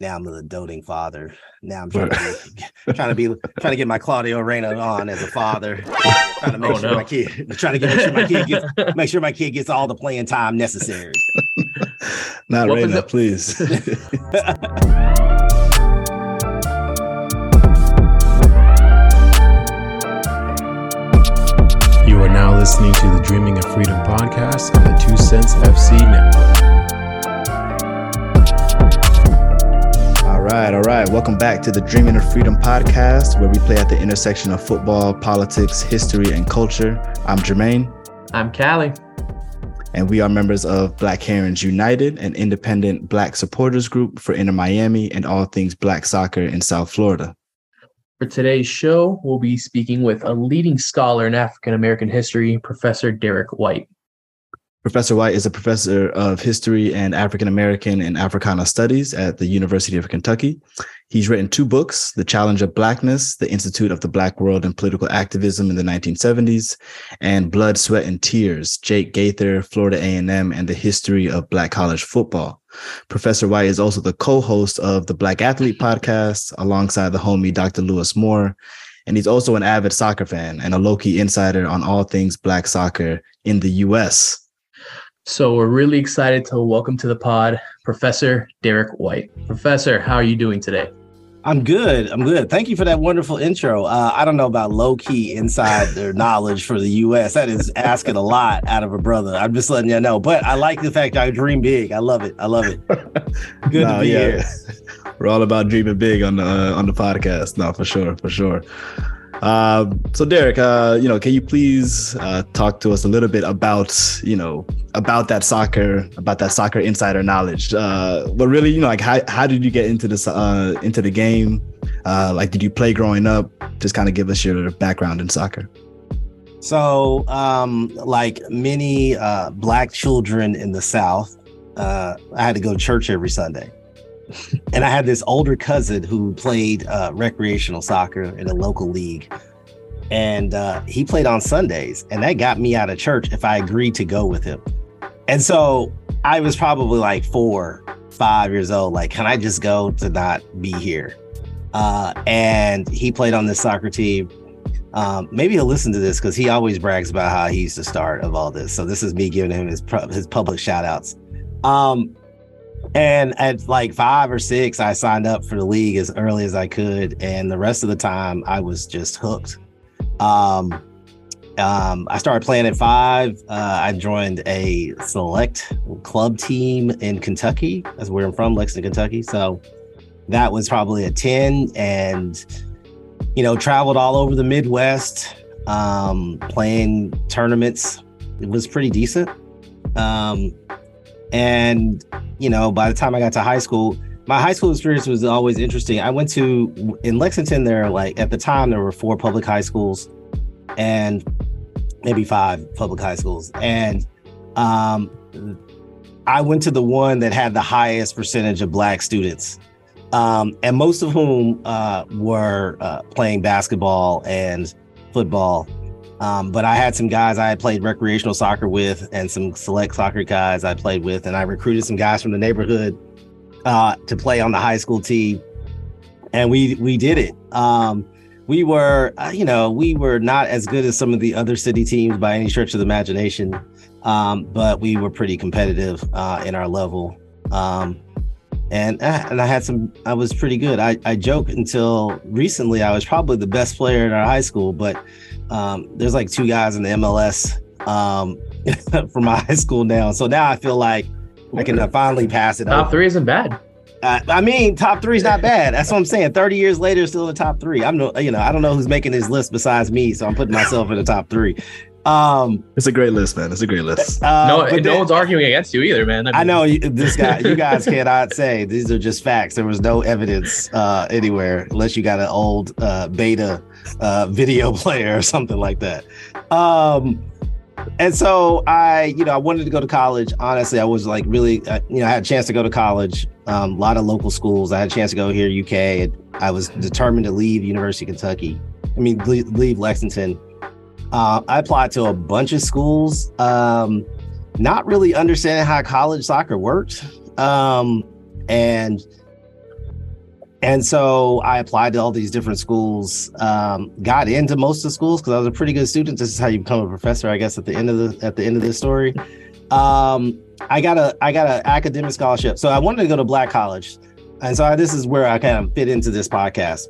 now I'm the doting father. Now I'm trying to be, trying to be trying to get my Claudio Reyna on as a father. Trying to oh, make oh, sure no. my kid trying to get make sure my kid gets make sure my kid gets all the playing time necessary. Not what Reyna, please. You are now listening to the Dreaming of Freedom podcast on the Two Cents FC network. Right, all right. Welcome back to the Dreaming of Freedom podcast, where we play at the intersection of football, politics, history, and culture. I'm Jermaine. I'm Cali. And we are members of Black Herons United, an independent Black supporters group for Inter Miami and all things Black soccer in South Florida. For today's show, we'll be speaking with a leading scholar in African American history, Professor Derrick White. Professor White is a professor of history and African American and Africana studies at the University of Kentucky. He's written two books, The Challenge of Blackness, The Institute of the Black World and Political Activism in the 1970s, and Blood, Sweat, and Tears, Jake Gaither, Florida A&M, and the History of Black College Football. Professor White is also the co-host of the Black Athlete podcast alongside the homie Dr. Louis Moore, and he's also an avid soccer fan and a low-key insider on all things Black soccer in the U.S., so we're really excited to welcome to the pod Professor Derrick White. Professor, how are you doing today? I'm good. I'm good. Thank you for that wonderful intro. Uh, I don't know about low key insider knowledge for the U.S. That is asking a lot out of a brother. I'm just letting you know. But I like the fact I dream big. I love it. I love it. Good no, to be yeah. here. We're all about dreaming big on the uh, on the podcast. No, for sure, for sure. Uh, so Derrick, uh, you know, can you please uh, talk to us a little bit about, you know, about that soccer, about that soccer insider knowledge? Uh, but really, you know, like how, how did you get into this uh, into the game? Uh, like, did you play growing up? Just kind of give us your background in soccer. So, um, like many black children in the South, I had to go to church every Sunday and I had this older cousin who played uh, recreational soccer in a local league. And uh, he played on Sundays, and that got me out of church if I agreed to go with him. And so I was probably like four, five years old. Like, can I just go to not be here? Uh, and he played on this soccer team. Um, maybe he'll listen to this because he always brags about how he's the start of all this. So this is me giving him his his public shout outs. Um, and at like five or six, I signed up for the league as early as I could. And the rest of the time, I was just hooked. Um, um, I started playing at five. Uh, I joined a select club team in Kentucky. That's where I'm from, Lexington, Kentucky. So that was probably a 10 and, you know, traveled all over the Midwest, um, playing tournaments. It was pretty decent. Um, and, you know, by the time I got to high school, my high school experience was always interesting. I went to, in Lexington, there, like at the time, there were four public high schools and maybe five public high schools. And um, I went to the one that had the highest percentage of Black students. Um, and most of whom uh, were uh, playing basketball and football um, but I had some guys I had played recreational soccer with and some select soccer guys I played with, and I recruited some guys from the neighborhood uh, to play on the high school team, and we we did it. Um, we were, uh, you know, we were not as good as some of the other city teams by any stretch of the imagination, um, but we were pretty competitive uh, in our level. Um, and uh, and I had some. I was pretty good. I I joke until recently I was probably the best player in our high school, but um, there's like two guys in the MLS um, from my high school now. So now I feel like I can uh, finally pass it. Top over. three isn't bad. Uh, I mean, top three is not bad. That's what I'm saying. 30 years later, still in the top three. I'm no, you know, I don't know who's making this list besides me, so I'm putting myself in the top three. Um, it's a great list, man. It's a great list. Uh, no, no then, one's arguing against you either, man. I, mean, I know this guy. You guys cannot say these are just facts. There was no evidence uh, anywhere, unless you got an old uh, beta uh, video player or something like that. Um, and so I, you know, I wanted to go to college. Honestly, I was like really, uh, you know, I had a chance to go to college. Um, a lot of local schools. I had a chance to go here, UK. I was determined to leave University of Kentucky. I mean, leave, leave Lexington uh, I applied to a bunch of schools, um, not really understanding how college soccer worked. Um, and and so I applied to all these different schools. Um, got into most of the schools because I was a pretty good student. This is how you become a professor, I guess. At the end of the at the end of this story, um, I got a I got an academic scholarship. So I wanted to go to Black College, and so I, this is where I kind of fit into this podcast.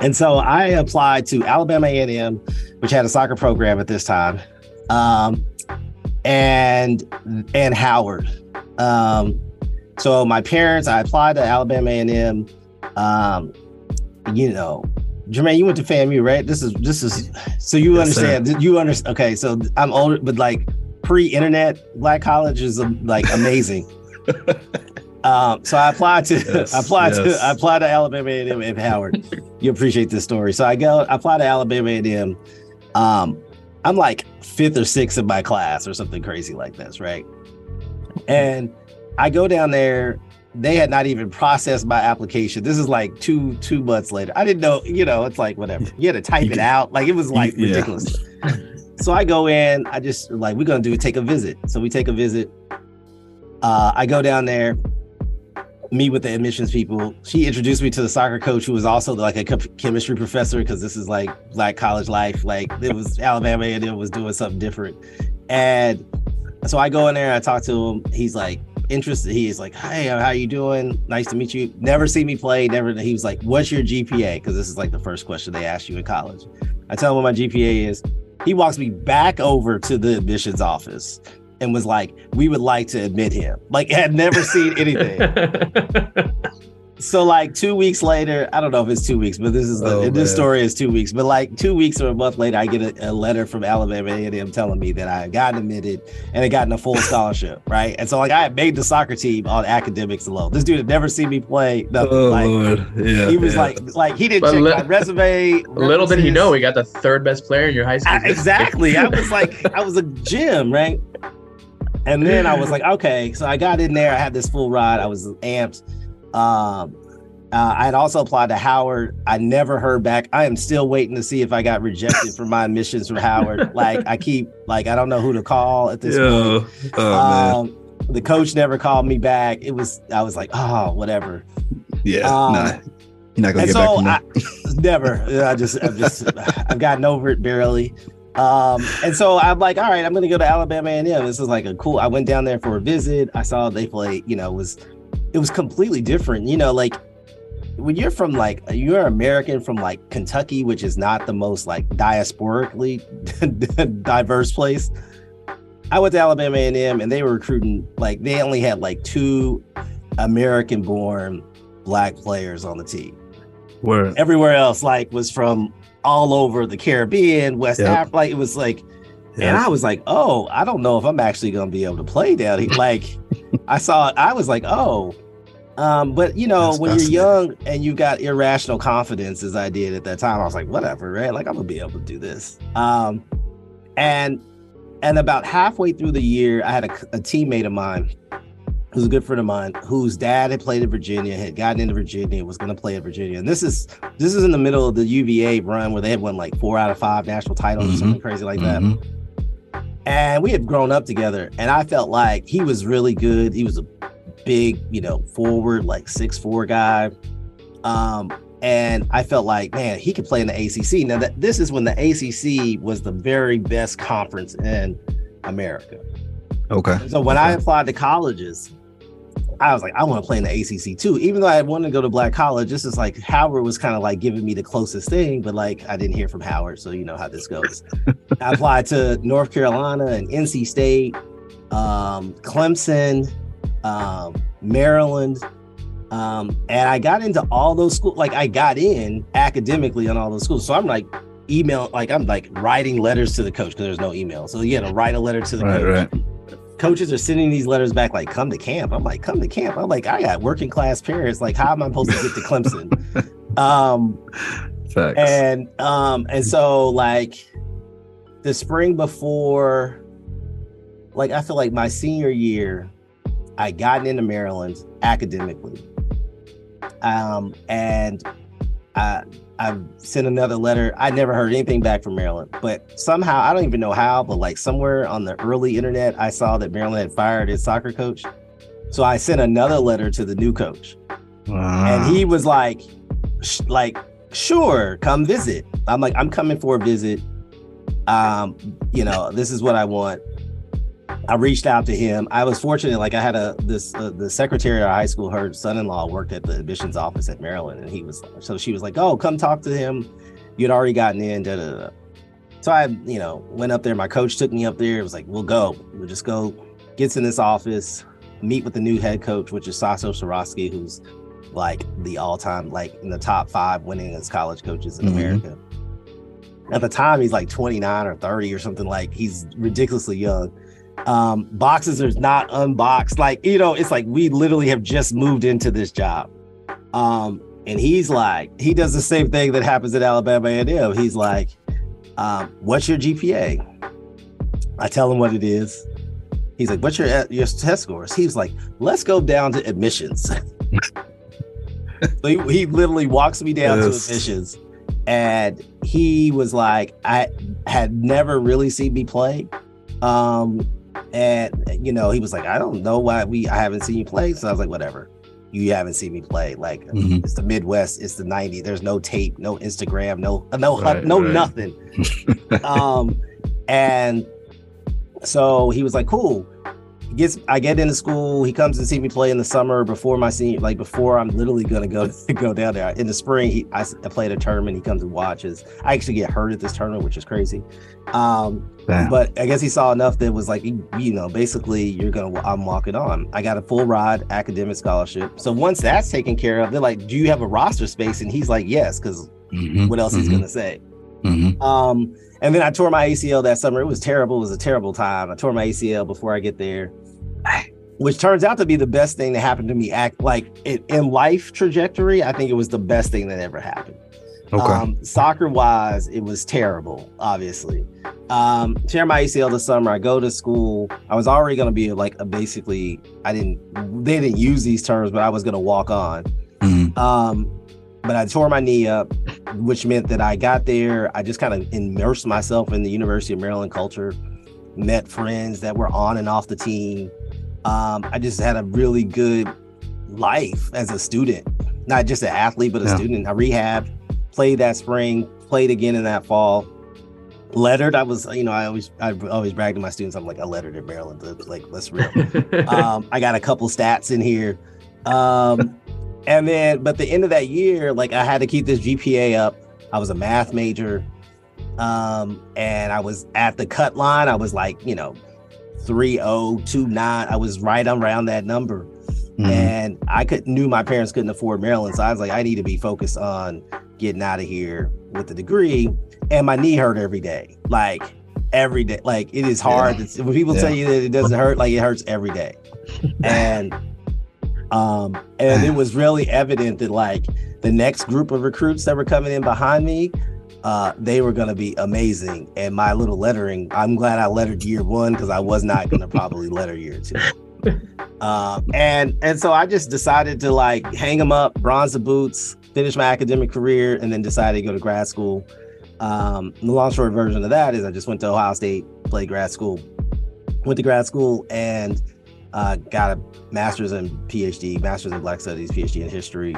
And so I applied to Alabama A&M, which had a soccer program at this time, um, and and Howard. Um, so my parents, I applied to Alabama A&M. Um, you know, Jermaine, you went to FAMU, right? This is this is so you Yes, understand. You understand? Okay, so I'm older, but like pre-internet, Black College is um, like amazing. um, so I applied to Yes, I applied yes. to I applied to Alabama A&M and Howard. you appreciate this story. So I go I applied to Alabama A&M. Um, I'm like fifth or sixth in my class or something crazy like this, right? And I go down there. They had not even processed my application. This is like two two months later. I didn't know, you know, it's like whatever. You had to type it out. Like it was like yeah. ridiculous. so I go in. I just like we're gonna do take a visit. So we take a visit. Uh, I go down there, meet with the admissions people. She introduced me to the soccer coach, who was also like a chemistry professor, because this is like black college life. Like it was Alabama and it was doing something different. And so I go in there, I talk to him. He's like interested. He's like, "Hey, how you doing? Nice to meet you. Never see me play. Never." He was like, "What's your GPA?" Because this is like the first question they ask you in college. I tell him what my GPA is. He walks me back over to the admissions office and was like, "We would like to admit him." Like had never seen anything. So like two weeks later, I don't know if it's two weeks, but this is the, Oh, this story is two weeks. But like two weeks or a month later, I get a, a letter from Alabama A&M telling me that I had gotten admitted and had gotten a full scholarship, right? And so like I had made the soccer team on academics alone. This dude had never seen me play. Nothing. Oh like Lord, yeah. he was yeah. like like he didn't But check li- my resume. Little did he know he got the third best player in your high school. I- exactly. I was like, I was a gym, right? And then I was like, okay. So I got in there. I had this full ride. I was amped. Um, uh, I had also applied to Howard. I never heard back. I am still waiting to see if I got rejected for my admissions from Howard. Like I keep, like I don't know who to call at this point. Yo. Oh man. Um, the coach never called me back. It was, I was like, oh, whatever. Yeah. um, nah. You're not gonna get so back I, from that. never. I just, I've just, I've gotten over it barely. Um, and so I'm like, all right, I'm gonna go to Alabama A&M. This is like a cool. I went down there for a visit. I saw they play. You know, it was it was completely different. You know, like when you're from like you're American from like Kentucky, which is not the most like diasporically diverse place. I went to Alabama A&M, and they were recruiting like they only had like two American-born black players on the team Word. everywhere else like was from all over the Caribbean, West Yep. Africa. Like it was like, and I was like, oh, I don't know if I'm actually gonna be able to play down here. Like I saw, it. I was like, oh. Um, but you know, That's when you're young and you got irrational confidence, as I did at that time, I was like, whatever, right? Like I'm gonna be able to do this. Um, and and about halfway through the year, I had a, a teammate of mine who's a good friend of mine whose dad had played in Virginia, had gotten into Virginia, was going to play at Virginia. And this is this is in the middle of the UVA run where they had won like four out of five national titles or Mhm. something crazy like that. And we had grown up together, and I felt like he was really good. He was a big, you know, forward, like six four guy. Um, and I felt like, man, he could play in the ACC. Now that this is when the ACC was the very best conference in America. Okay. So when I applied to colleges, I was like, I want to play in the ACC too. Even though I wanted to go to Black College, this is like Howard was kind of like giving me the closest thing, but like I didn't hear from Howard, so you know how this goes. I applied to North Carolina and NC State, um, Clemson, um, Maryland, um, and I got into all those schools. Like I got in academically on all those schools, so I'm like email, like I'm like writing letters to the coach because there's no email. So you had to write a letter to the Right. coach Right. Coaches are sending these letters back like come to camp. I'm like come to camp. I'm like i got working class parents. Like how am i supposed to get to clemson? Um Facts. and um and so like the spring before like i feel like my senior year i gotten into maryland academically. Um and i i sent another letter i never heard anything back from maryland but somehow i don't even know how but like somewhere on the early internet i saw that maryland had fired its soccer coach so i sent another letter to the new coach and he was like, sh- like, sure, come visit. I'm like, I'm coming for a visit. Um, you know, this is what I want. I reached out to him. I was fortunate, like I had a this uh, the secretary of high school, her son-in-law worked at the admissions office at Maryland, and he was so she was like, "Oh, come talk to him. You'd already gotten in." Da, da, da. So I, you know, went up there. My coach took me up there. It was like, "We'll go. We'll just go." Gets in this office, meet with the new head coach, which is Sasho Cirovski, who's like the all-time, like in the top five winningest college coaches in Mhm. America. At the time, he's like 29 or 30 or something. Like he's ridiculously young um boxes are not unboxed. Like you know it's like we literally have just moved into this job. Um and he's like he does the same thing that happens at alabama a&m he's like um what's your gpa i tell him what it is. He's like what's your your test scores? He's like let's go down to admissions. So he, he literally walks me down Yes. to admissions. And he was like i had never really seen me play. Um and you know, he was like, I don't know why we I haven't seen you play. So I was like, whatever. You haven't seen me play. Like Mhm. it's the Midwest, it's the 90s. There's no tape, no Instagram, no no Right, no right. nothing. um and so he was like, cool. He gets I get into school, he comes and see me play in the summer before my senior like before I'm literally gonna go go down there. In the spring, he I, I played a tournament, he comes and watches. I actually get hurt at this tournament, which is crazy. Um but I guess he saw enough that was like, you know, basically you're gonna, I'm walking on. I got a full ride academic scholarship. So once that's taken care of, they're like, do you have a roster space? And he's like, yes, because Mhm, what else he's mhm, gonna say? mhm. Um, and then I tore my ACL that summer. It was terrible. It was a terrible time. I tore my ACL before I get there, which turns out to be the best thing that happened to me. Act like it, in life trajectory, I think it was the best thing that ever happened. Okay. Um, soccer wise, it was terrible, obviously. Um, tear my ACL this summer. I go to school. I was already going to be like a basically, I didn't, they didn't use these terms, but I was going to walk on. Mhm. Um, but I tore my knee up, which meant that I got there. I just kind of immersed myself in the University of Maryland culture, met friends that were on and off the team. Um, I just had a really good life as a student, not just an athlete, but a Yeah. student. I rehabbed, played that spring, played again in that fall. Lettered, I was, you know, I always, I always brag to my students. I'm like, I lettered at Maryland. Like, let's real um, I got a couple stats in here. Um, and then, but the end of that year, like I had to keep this GPA up. I was a math major. Um, and I was at the cut line. I was like, you know, 3029. I was right around that number. Mhm. And I could knew my parents couldn't afford Maryland. So I was like, I need to be focused on getting out of here with the degree. And my knee hurt every day. Like every day. Like it is hard. Yeah. When people tell you that it doesn't hurt, like it hurts every day. And um, and it was really evident that like the next group of recruits that were coming in behind me, uh, they were gonna be amazing. And my little lettering, I'm glad I lettered year one because I was not gonna probably letter year two. Uh, and and so I just decided to like hang them up, bronze the boots, finish my academic career, and then decided to go to grad school. Um, the long short version of that is I just went to Ohio State, played grad school, went to grad school, and uh, got a master's and PhD, master's in Black Studies, PhD in history.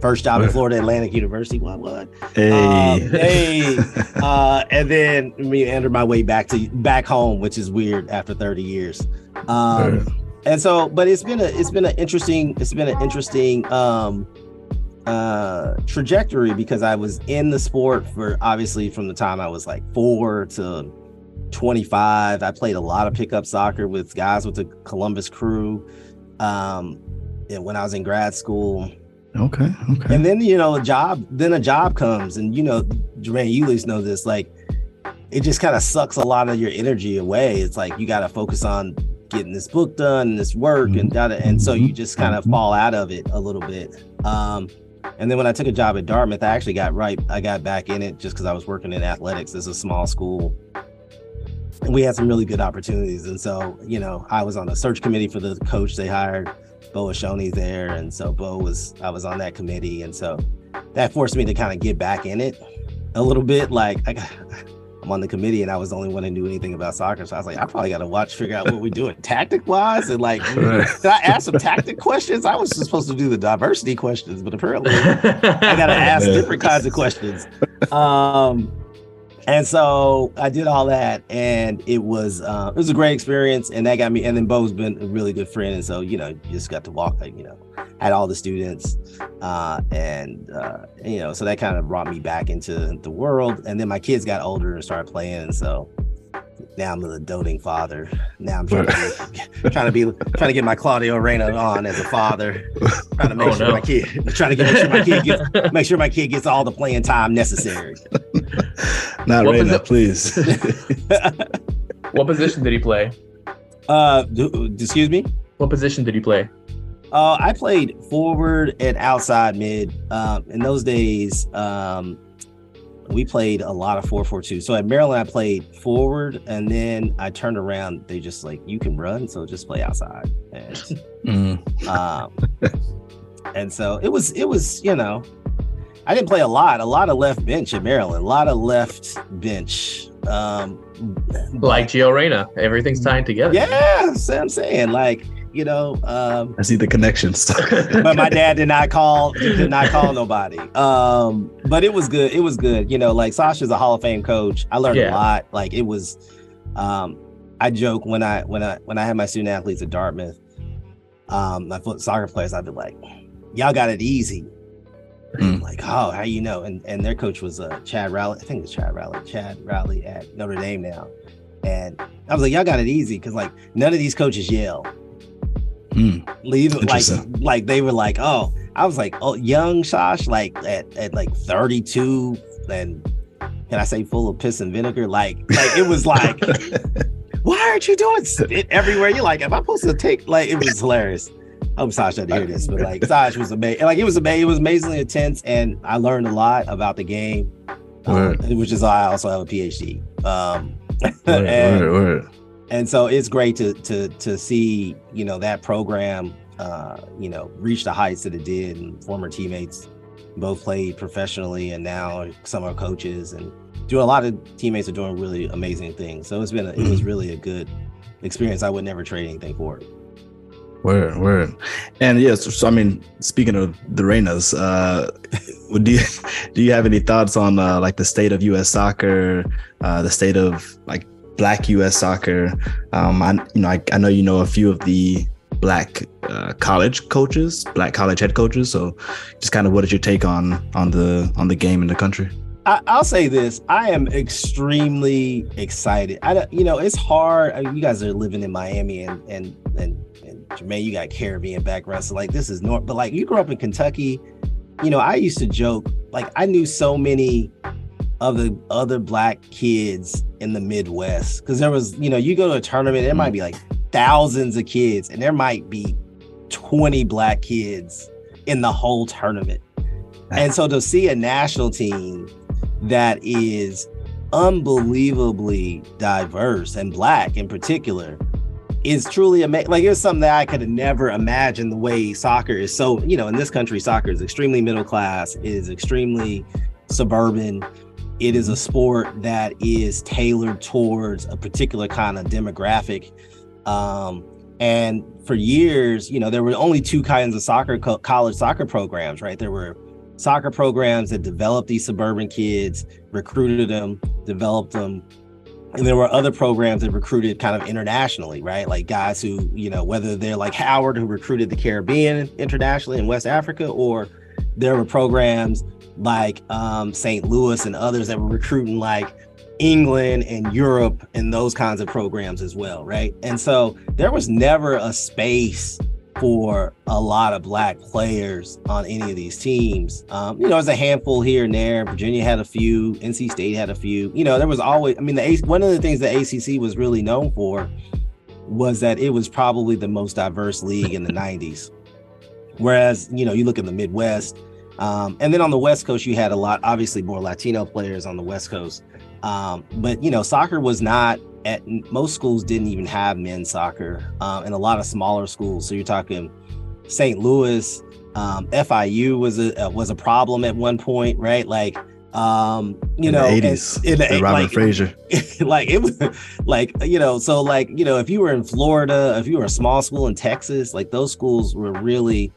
First job at Florida Atlantic University. What what? Hey. Uh, hey. Uh, and then me entered my way back to back home, which is weird after 30 years. Um, and so but it's been a it's been an interesting it's been an interesting um uh trajectory because i was in the sport for obviously from the time i was like four to 25 i played a lot of pickup soccer with guys with the columbus crew um and when i was in grad school Okay. Okay. and then you know a job then a job comes and you know Jermaine you at least know this like it just kind of sucks a lot of your energy away it's like you got to focus on getting this book done and this work and da and so you just kind of Mhm. fall out of it a little bit um and then when I took a job at Dartmouth, I actually got right. I got back in it just because I was working in athletics. It's a small school. We had some really good opportunities. And so, you know, I was on a search committee for the coach they hired. Bo Oshoniyi there. And so Bo was I was on that committee. And so that forced me to kind of get back in it a little bit. Like I got I'm on the committee and I was the only one who knew anything about soccer. So I was like, I probably got to watch, figure out what we're doing tactic wise. And like, Right. did I ask some tactic questions? I was just supposed to do the diversity questions, but apparently I got to ask different kinds of questions. Um, and so I did all that, and it was uh, it was a great experience, and that got me. And then Bo's been a really good friend, and so you know, you just got to walk, you know, had all the students, uh, and uh, you know, so that kind of brought me back into the world. And then my kids got older and started playing, and so now I'm the doting father. Now I'm trying to be, trying to be trying to get my Claudio Reyna on as a father, trying to make Oh, sure no. my kid, trying to get make sure my kid gets make sure my kid gets all the playing time necessary. Not What was Reyna, please. what position did he play? Uh, d- excuse me. What position did he play? Uh, I played forward and outside mid. Um, in those days, um, we played a lot of four four two. So at Maryland, I played forward, and then I turned around. They just like you can run, so just play outside. And Mm. um, and so it was it was you know i didn't play a lot a lot of left bench at maryland a lot of left bench um Like Gio Reyna. Everything's tied together. yeah so i'm saying like you know um I see the connections. but my dad did not call did not call nobody. Um but it was good it was good you know like sasha's a hall of fame coach. I learned Yeah. a lot. Like it was um i joke when i when i when i had my student athletes at dartmouth um my foot soccer players i'd be like y'all got it easy. Mm. like oh how you know? And and their coach was uh chad riley i think it was chad riley chad riley at notre dame now. And i was like y'all got it easy. Because like none of these coaches yell Mm. leave like like they were like oh i was like oh young Shosh like at, at like 32 and can i say full of piss and vinegar like like it was like why aren't you doing spit everywhere you're like am i supposed to take like it was hilarious I hope Sash doesn't hear this, but like Sash was amazing. Like it was amazing. It was amazingly intense, and I learned a lot about the game, um, Word. which is why I also have a PhD. Um, Word, and- word. And so it's great to to to see you know that program uh you know reach the heights that it did and former teammates both played professionally and now some are coaches and do a lot of teammates are doing really amazing things so it's been a, it was really a good experience i would never trade anything for it Word, word. And yes, so I mean, speaking of the Reynas, uh, do you, do you have any thoughts on uh, like the state of U.S. soccer, uh, the state of like Black U.S. soccer? Um, I you know I, I know you know a few of the Black uh, college coaches, Black college head coaches. So, just kind of what is your take on on the on the game in the country? I, I'll say this: I am extremely excited. I, don't- you know, it's hard. I mean, you guys are living in Miami and and and, and Jermaine, you got Caribbean background, so like this is north. But like you grew up in Kentucky, you know, I used to joke like I knew so many of the other black kids in the Midwest because there was, you know, you go to a tournament, there might be like thousands of kids, and there might be twenty black kids in the whole tournament. And so to see a national team that is unbelievably diverse and black in particular is truly amazing. Like it's something that I could have never imagined the way soccer is so, you know, in this country, soccer is extremely middle class, is extremely suburban. It is a sport that is tailored towards a particular kind of demographic. Um, and for years, you know, there were only two kinds of soccer co- college soccer programs, right? There were soccer programs that developed these suburban kids, recruited them, developed them. And there were other programs that recruited kind of internationally, right? Like guys who, you know, whether they're like Howard, who recruited the Caribbean internationally in West Africa, or there were programs like um, St. Louis and others that were recruiting like England and Europe and those kinds of programs as well, right? And so there was never a space for a lot of black players on any of these teams. Um, you know, there's a handful here and there. Virginia had a few. NC State had a few. You know, there was always. I mean, the one of the things the ACC was really known for was that it was probably the most diverse league in the '90s. Whereas, you know, you look in the Midwest, um, and then on the West Coast, you had a lot, obviously, more Latino players on the West Coast. Um, but you know, soccer was not at most schools didn't even have men's soccer, um, and a lot of smaller schools. So you're talking St. Louis, um, FIU was a uh, was a problem at one point, right? Like Um, you in know, the 80s, in the, the Robert like, Frazier. like it was like you know so like you know if you were in florida if you were a small school in texas like those schools were really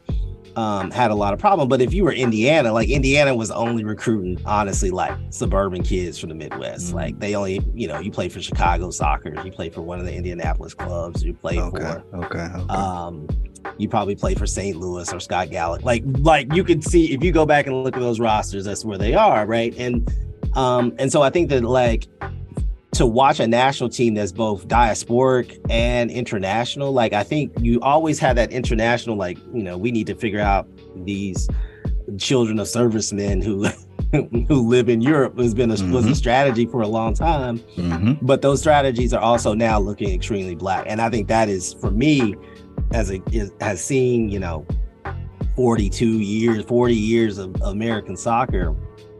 um had a lot of problem but if you were indiana like indiana was only recruiting honestly like suburban kids from the midwest Mhm. like they only you know you play for chicago soccer you play for one of the indianapolis clubs you play Okay, for okay, okay. um you probably play for St. Louis or Scott Gallagher. Like like you could see if you go back and look at those rosters, that's where they are, right? And um and so I think that like to watch a national team that's both diasporic and international, like I think you always have that international, like, you know, we need to figure out these children of servicemen who who live in Europe has been a, was a Mhm. strategy for a long time Mhm. but those strategies are also now looking extremely black and i think that is for me as a has seen you know 42 years 40 years of american soccer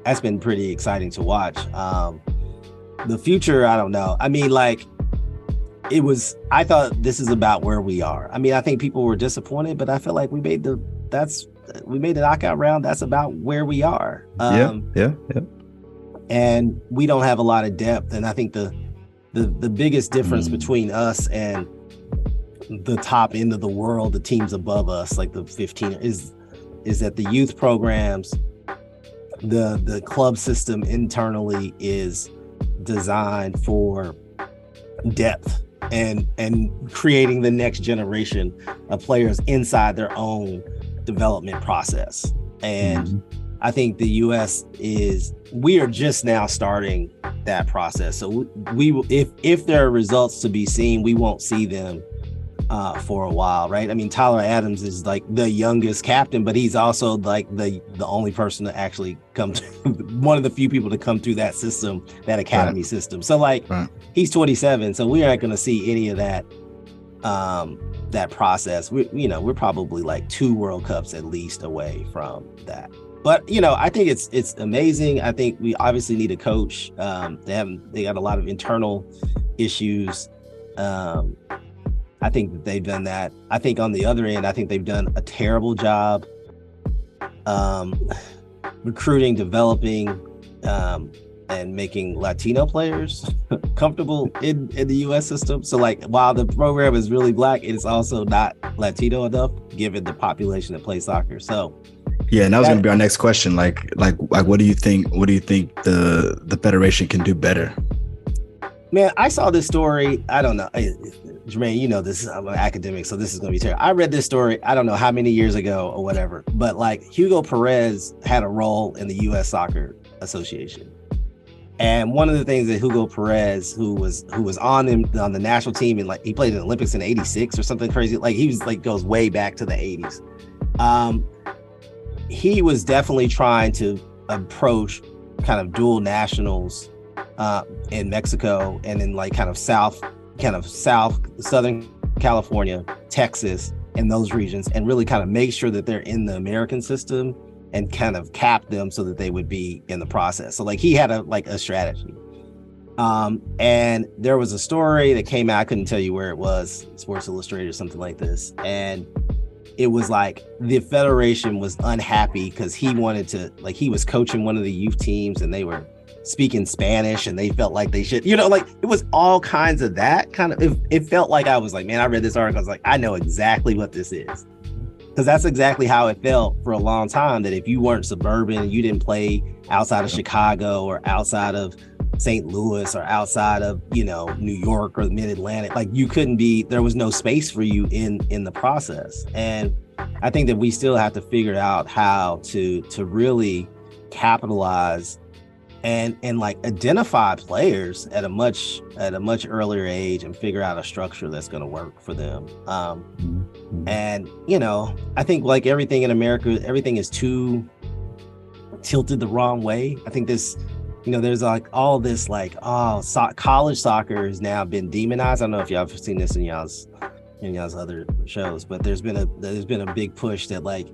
that's been pretty exciting to watch um the future i don't know i mean like it was i thought this is about where we are i mean i think people were disappointed but i feel like we made the that's we made the knockout round that's about where we are um yeah, yeah, yeah. and we don't have a lot of depth. And I think the the the biggest difference Mm. between us and the top end of the world, the teams above us, like the 15, is is that the youth programs, the the club system internally is designed for depth and and creating the next generation of players inside their own development process. And Mhm. I think the U.S. is we are just now starting that process. So we, we will if if there are results to be seen, we won't see them uh, for a while, right? I mean, Tyler Adams is like the youngest captain, but he's also like the the only person to actually come to one of the few people to come through that system, that academy system. So like Right. he's 27, so we aren't going to see any of that um that process. We you know, we're probably like two World Cups at least away from that but you know i think it's it's amazing i think we obviously need a coach um they have they got a lot of internal issues um i think that they've done that i think on the other end i think they've done a terrible job um recruiting developing um and making latino players comfortable in in the us system so like while the program is really black it's also not latino enough given the population that plays soccer so Yeah, and that was gonna be our next question. Like, like, like, what do you think? What do you think the the federation can do better? Man, I saw this story. I don't know. Jermaine, you know this. I'm an academic, so this is going to be terrible. I read this story, I don't know how many years ago or whatever, but like Hugo Perez had a role in the U.S. Soccer Association. And one of the things that Hugo Perez, who was who was on him on the national team and like he played in the Olympics in '86 or something crazy, like he was like goes way back to the '80s. Um, he was definitely trying to approach kind of dual nationals uh, in Mexico and in like kind of south, kind of south, southern California, Texas, and those regions, and really kind of make sure that they're in the American system and kind of cap them so that they would be in the process. So like he had a like a strategy. Um, and there was a story that came out, I couldn't tell you where it was, Sports Illustrated or something like this. And it was like the federation was unhappy because he wanted to like he was coaching one of the youth teams and they were speaking Spanish and they felt like they should, you know, like it was all kinds of that kind of it, it felt like I was like, man, I read this article. I was like, I know exactly what this is. Because that's exactly how it felt for a long time that if you weren't suburban, you didn't play outside of Chicago or outside of St. Louis or outside of, you know, New York or mid-Atlantic, like you couldn't be there was no space for you in in the process. And I think that we still have to figure out how to to really capitalize and and like identify players at a much at a much earlier age and figure out a structure that's going to work for them. Um and you know i think like everything in america everything is too tilted the wrong way. I think this you know there's like all this like oh so- college soccer has now been demonized. I don't know if y'all have seen this in y'all's in y'all's other shows but there's been a there's been a big push that like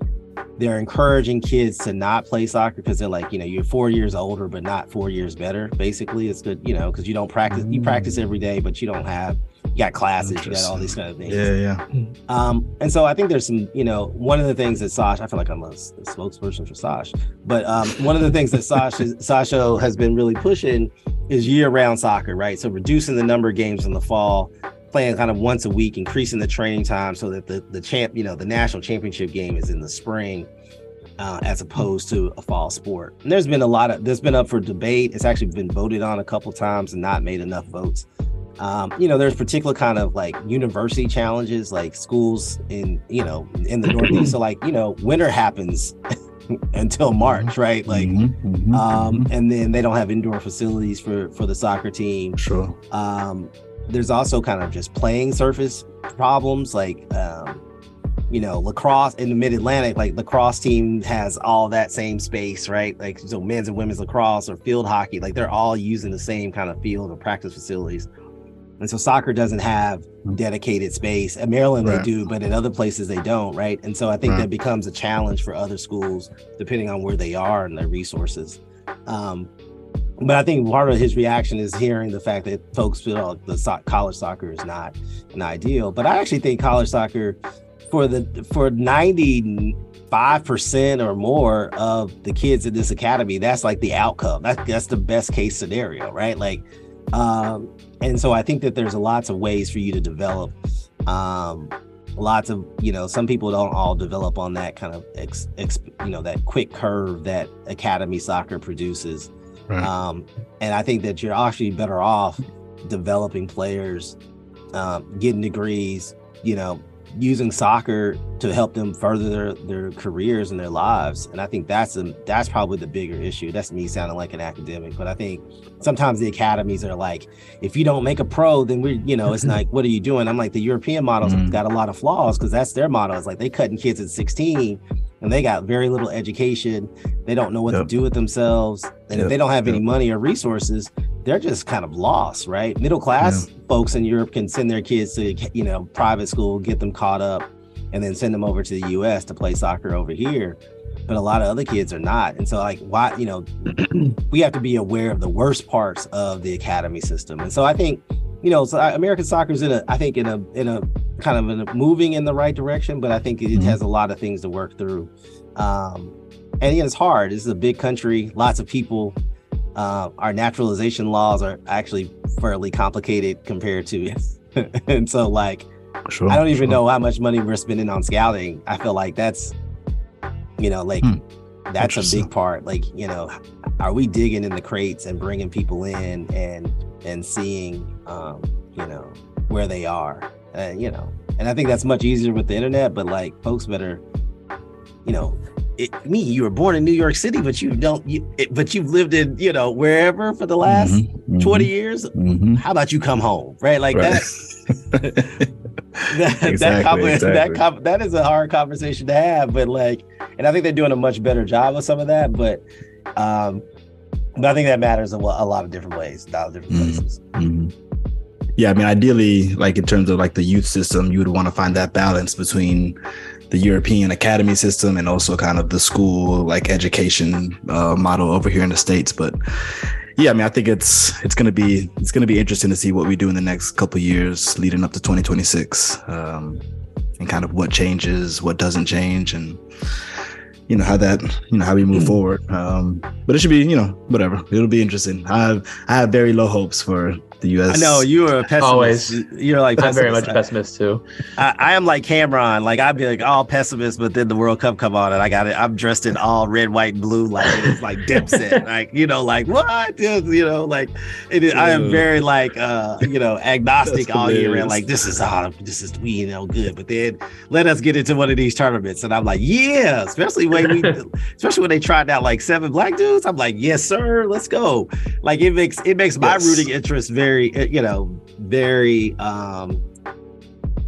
they're encouraging kids to not play soccer because they're like, you know, you're four years older, but not four years better. Basically, it's good, you know, because you don't practice. You practice every day, but you don't have you got classes, you got all these kind of things. Yeah, yeah. Um, and so I think there's some, you know, one of the things that Sash, I feel like I'm a spokesperson for Sash, but um, one of the things that Sash is, Sasho has been really pushing is year-round soccer, right? So reducing the number of games in the fall, playing kind of once a week, increasing the training time so that the the champ, you know, the national championship game is in the spring. Uh, as opposed to a fall sport, and there's been a lot of there's been up for debate. It's actually been voted on a couple times and not made enough votes um, you know, there's particular kind of like university challenges, like schools in, you know, in the Northeast. so like, you know, winter happens until March, right? Like, Mhm, mhm, um, mhm. and then they don't have indoor facilities for for the soccer team. sure. Um, there's also kind of just playing surface problems, like, um, you know, lacrosse in the Mid Atlantic, like lacrosse team has all that same space, right? Like, so men's and women's lacrosse or field hockey, like they're all using the same kind of field or practice facilities. And so soccer doesn't have dedicated space. At Maryland, Right. they do, but in other places, they don't, right? And so I think Right. that becomes a challenge for other schools, depending on where they are and their resources. Um, but I think part of his reaction is hearing the fact that folks feel the so- college soccer is not an ideal. But I actually think college soccer for the for 95% or more of the kids in this academy, that's like the outcome. That's that's the best case scenario, right? Like um and so I think that there's lots of ways for you to develop um lots of you know some people don't all develop on that kind of ex, ex you know that quick curve that academy soccer produces Right. um, and I think that you're actually better off developing players, um, getting degrees, you know, using soccer to help them further their, their careers and their lives. And I think that's a, that's probably the bigger issue. That's me sounding like an academic, but I think sometimes the academies are like, if you don't make a pro, then we're, you know, it's like, what are you doing? I'm like, the European models Mhm. got a lot of flaws because that's their model. It's like they cutting kids at 16 and they got very little education. They don't know what to do with themselves. And if they don't have any money or resources, they're just kind of lost, right? Middle class folks in Europe can send their kids to, you know, private school, get them caught up, and then send them over to the US to play soccer over here. But a lot of other kids are not. And so, like, why, you know, we have to be aware of the worst parts of the academy system. And so I think, you know, so American soccer is in a, I think in a, in a kind of moving in the right direction, but I think it Mhm. has a lot of things to work through. Um, and it's hard. This is a big country, lots of people. Uh, our naturalization laws are actually fairly complicated compared to, and so like Sure. I don't even sure. know how much money we're spending on scouting. I feel like that's, you know, like Hmm. that's a big part. Like, you know, are we digging in the crates and bringing people in and and seeing, um, you know, where they are, and you know, and I think that's much easier with the internet. But like, folks better, you know. It, me, you were born in New York City, but you don't. You, it, but you've lived in, you know, wherever for the last Mhm, mhm, twenty years. mhm. How about you come home, right? Like Right. that that that, Exactly, that, exactly. con- that is a hard conversation to have but like and i think they're doing a much better job of some of that but um but i think that matters a, a lot of different ways a lot of different Mhm. places Mhm. Yeah, I mean, ideally, like in terms of like the youth system, you would want to find that balance between the European academy system and also kind of the school like education uh, model over here in the states. But yeah, I mean, I think it's it's gonna be it's gonna be interesting to see what we do in the next couple of years leading up to 2026, um, and kind of what changes, what doesn't change, and you know how that you know how we move forward. Um, but it should be you know whatever. It'll be interesting. I have I have very low hopes for the U.S. i know you are a pessimist Always. you're like I'm very much pessimist. a pessimist too. I, I am like Cameron. Like I'd be like all pessimist, but then the World Cup come on and I got it. I'm dressed in all red, white, and blue, like it's like Dipset. like you know, like what? You know, like it is, I am very like uh, you know agnostic all year round. Like this is all this is we you know good, but then let us get into one of these tournaments, and I'm like yeah, especially when we especially when they tried out like seven black dudes. I'm like yes sir, let's go. Like it makes it makes my Yes. rooting interest very uh, you know very um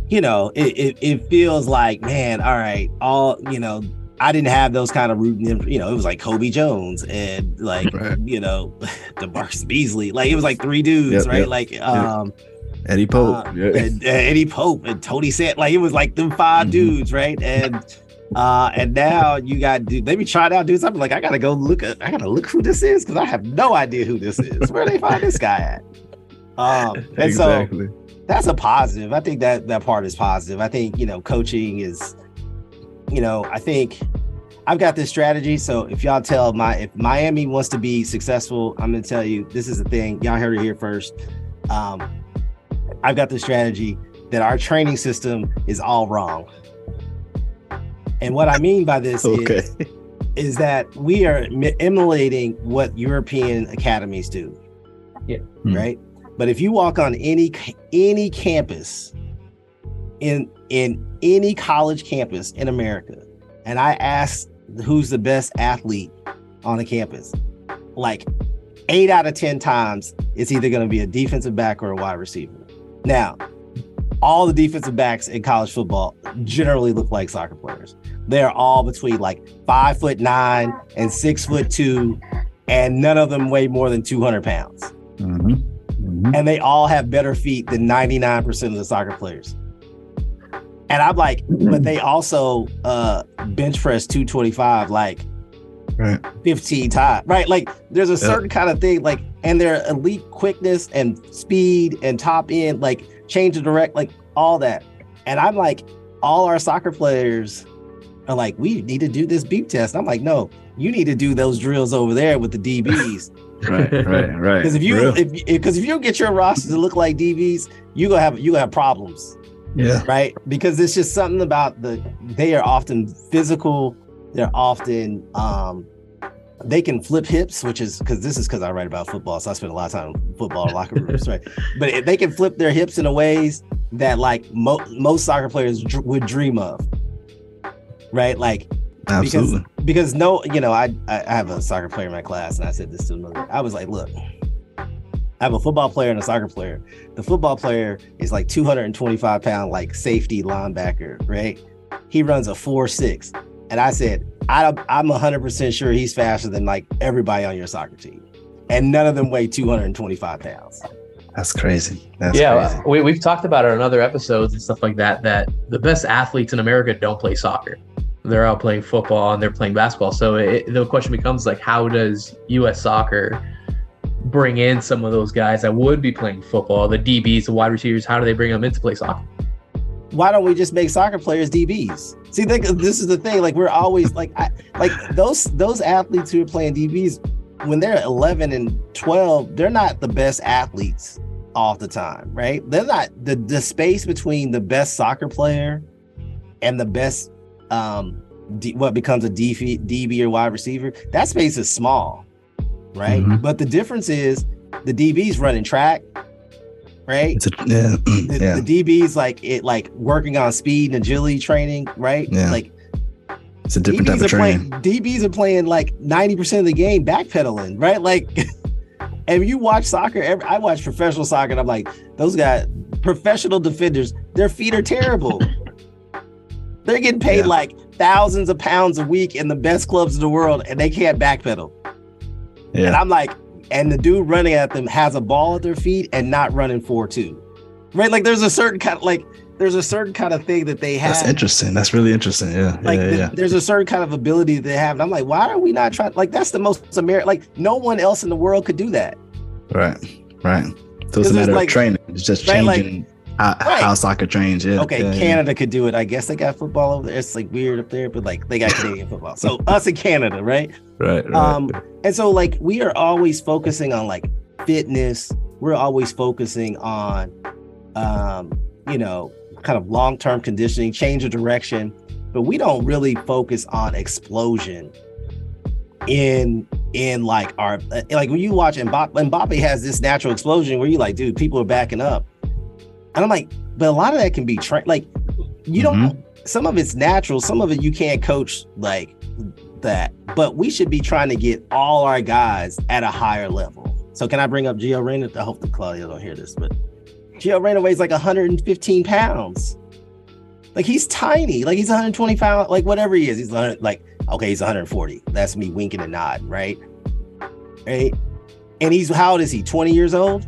you know, it, it, it feels like, man, all right, all, you know, I didn't have those kind of rooting, you know, it was like Cobi Jones and like, Right. you know, DeMarcus Beasley. Like it was like three dudes, Yep, right? yep, Like, um, Eddie Pope. uh, and, and Eddie Pope and Tony Sanneh, like it was like them 5 Mhm. dudes, right? And uh and now you got dude, they be trying out dudes. I'm like, I gotta go look at I gotta look who this is because I have no idea who this is. Where they find this guy at? Um, and exactly. so that's a positive. I think that that part is positive. I think you know coaching is, you know, I think I've got this strategy. So if y'all tell my if Miami wants to be successful, I'm gonna tell you this is the thing. Y'all heard it here first. Um, I've got the strategy that our training system is all wrong. And what I mean by this Okay. is, is that we are emulating what European academies do. Yeah. Hmm. Right. But if you walk on any any campus in in any college campus in America, and I ask who's the best athlete on the campus, like eight out of ten times, it's either going to be a defensive back or a wide receiver. Now, all the defensive backs in college football generally look like soccer players. They're all between like five foot nine and six foot two, and none of them weigh more than 200 pounds. Mhm. Mhm. And they all have better feet than 99% of the soccer players. And I'm like, but they also uh bench press 225 like Right. 15 times, right? Like there's a certain kind of thing, like, and their elite quickness and speed and top end, like change of direct, like all that. And I'm like, all our soccer players are like, we need to do this beep test. I'm like, no, you need to do those drills over there with the DBs. Right. Right. Right. Because if you Real. if because if you don't get your roster to look like DBs, you gonna have you gonna have problems, yeah. right? Because it's just something about the they are often physical. They're often um they can flip hips, which is because this is because I write about football, so I spend a lot of time in football locker rooms, right? But if they can flip their hips in a ways that like mo- most soccer players dr- would dream of, right? Like Absolutely. because no, you know, I I I have a soccer player in my class, and I said this to him. I was like, look, I have a football player and a soccer player. The football player is like 225 pound, like safety linebacker, right? He runs a four six, and I said, I, I'm 100 percent sure he's faster than like everybody on your soccer team, and none of them weigh 225 pounds. That's crazy. That's yeah, crazy. we, we've talked about it on other episodes and stuff like that. That the best athletes in America don't play soccer; they're out playing football and they're playing basketball. So it, the question becomes like, how does U.S. soccer bring in some of those guys that would be playing football, the DBs, the wide receivers? How do they bring them in to play soccer? why don't we just make soccer players DBs? See, think this is the thing. Like we're always like, I, like those those athletes who are playing DBs when they're 11 and 12, they're not the best athletes all the time, right? They're not the the space between the best soccer player and the best um D, what becomes a DB, DB or wide receiver. That space is small, right? Mhm. But the difference is the DB's running track, right? It's a, yeah. the, yeah. the DBs like it like working on speed and agility training, right? Yeah. Like It's a different DBs type of are playing. DBs are playing like 90% of the game backpedaling, right? Like and you watch soccer, every, I watch professional soccer and I'm like, those guys, professional defenders, their feet are terrible. They're getting paid Yeah. like thousands of pounds a week in the best clubs in the world and they can't backpedal. And I'm like, and the dude running at them has a ball at their feet and not running 4-2. Right? Like there's a certain kind of like there's a certain kind of thing that they have. That's interesting. That's really interesting. Yeah. Like yeah. th- Yeah. there's a certain kind of ability that they have. And I'm like, why are we not trying? Like that's the most American. Like no one else in the world could do that. Right. Right. So it's a it's matter like- of training. It's just Right, like- changing how, Right. how soccer trains. Yeah. Okay, yeah, yeah. Canada could do it. I guess they got football over there. It's like weird up there, but like they got Canadian football. So us in Canada, right? Right. Right. Um, and so like we are always focusing on like fitness. We're always focusing on, um, you know, kind of long term conditioning, change of direction, but we don't really focus on explosion in in like our like when you watch Mbappe, Mbappe has this natural explosion where you like, dude, people are backing up, and I'm like, but a lot of that can be trained. Like you don't. Mm-hmm. Some of it's natural. Some of it you can't coach like that. But we should be trying to get all our guys at a higher level. So can I bring up Gio Reyna? I hope that Claudio don't hear this, but Gio Reyna weighs like 115 pounds. Like he's tiny. Like he's 120 pounds. Like whatever he is, he's like okay, he's 140. That's me winking and nodding, right? Right. And he's how old is he? 20 years old?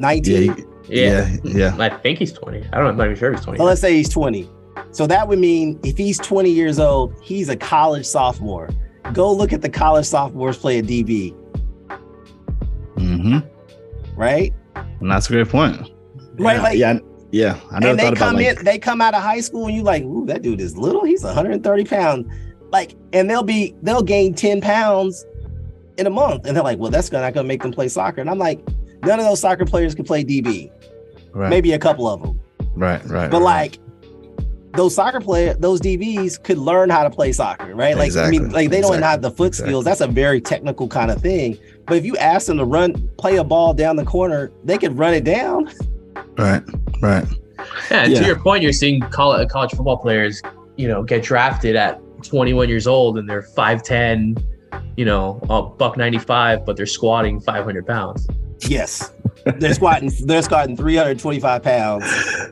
19. yeah. Yeah. Yeah. I think he's 20. I don't know. I'm not even sure if he's 20. Well, let's say he's 20. So that would mean if he's 20 years old, he's a college sophomore. Go look at the college sophomores play a DB. Mm-hmm. right? And that's a great point. Right, Yeah, like- yeah, yeah. I never and they thought about come like, in, they come out of high school, and you like, ooh, that dude is little. He's 130 pounds. Like, and they'll be they'll gain 10 pounds in a month, and they're like, well, that's not gonna make them play soccer. And I'm like, none of those soccer players can play DB. right, Maybe a couple of them, right, right. but right. like. Those soccer player, those DBs could learn how to play soccer, right? Like, I mean, Exactly, like they don't have the foot exactly. skills. That's a very technical kind of thing. But if you ask them to run, play a ball down the corner, they could run it down. right, right. Yeah, and Yeah. to your point, you're seeing college, college football players, you know, get drafted at 21 years old and they're 5'10, you know, a buck 95, but they're squatting 500 pounds. Yes. They're squatting they're squatting 325 pounds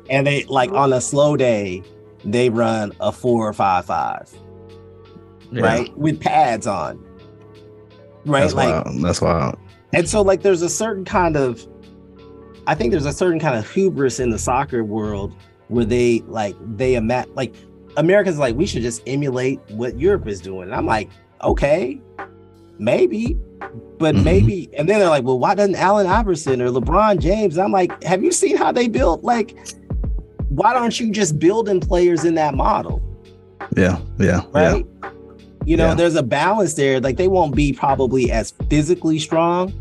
and they like on a slow day, they run a four or five five, Yeah. right? With pads on. Right? That's like wild. That's wild. and so like there's a certain kind of I think there's a certain kind of hubris in the soccer world where they like they ima- like Americans like we should just emulate what Europe is doing. And I'm like, okay, maybe, but Mhm. maybe. And then they're like, well, why doesn't Allen Iverson or LeBron James? And I'm like, have you seen how they built? Like, why don't you just building players in that model? Yeah, yeah, right? You know, Yeah. there's a balance there. Like they won't be probably as physically strong,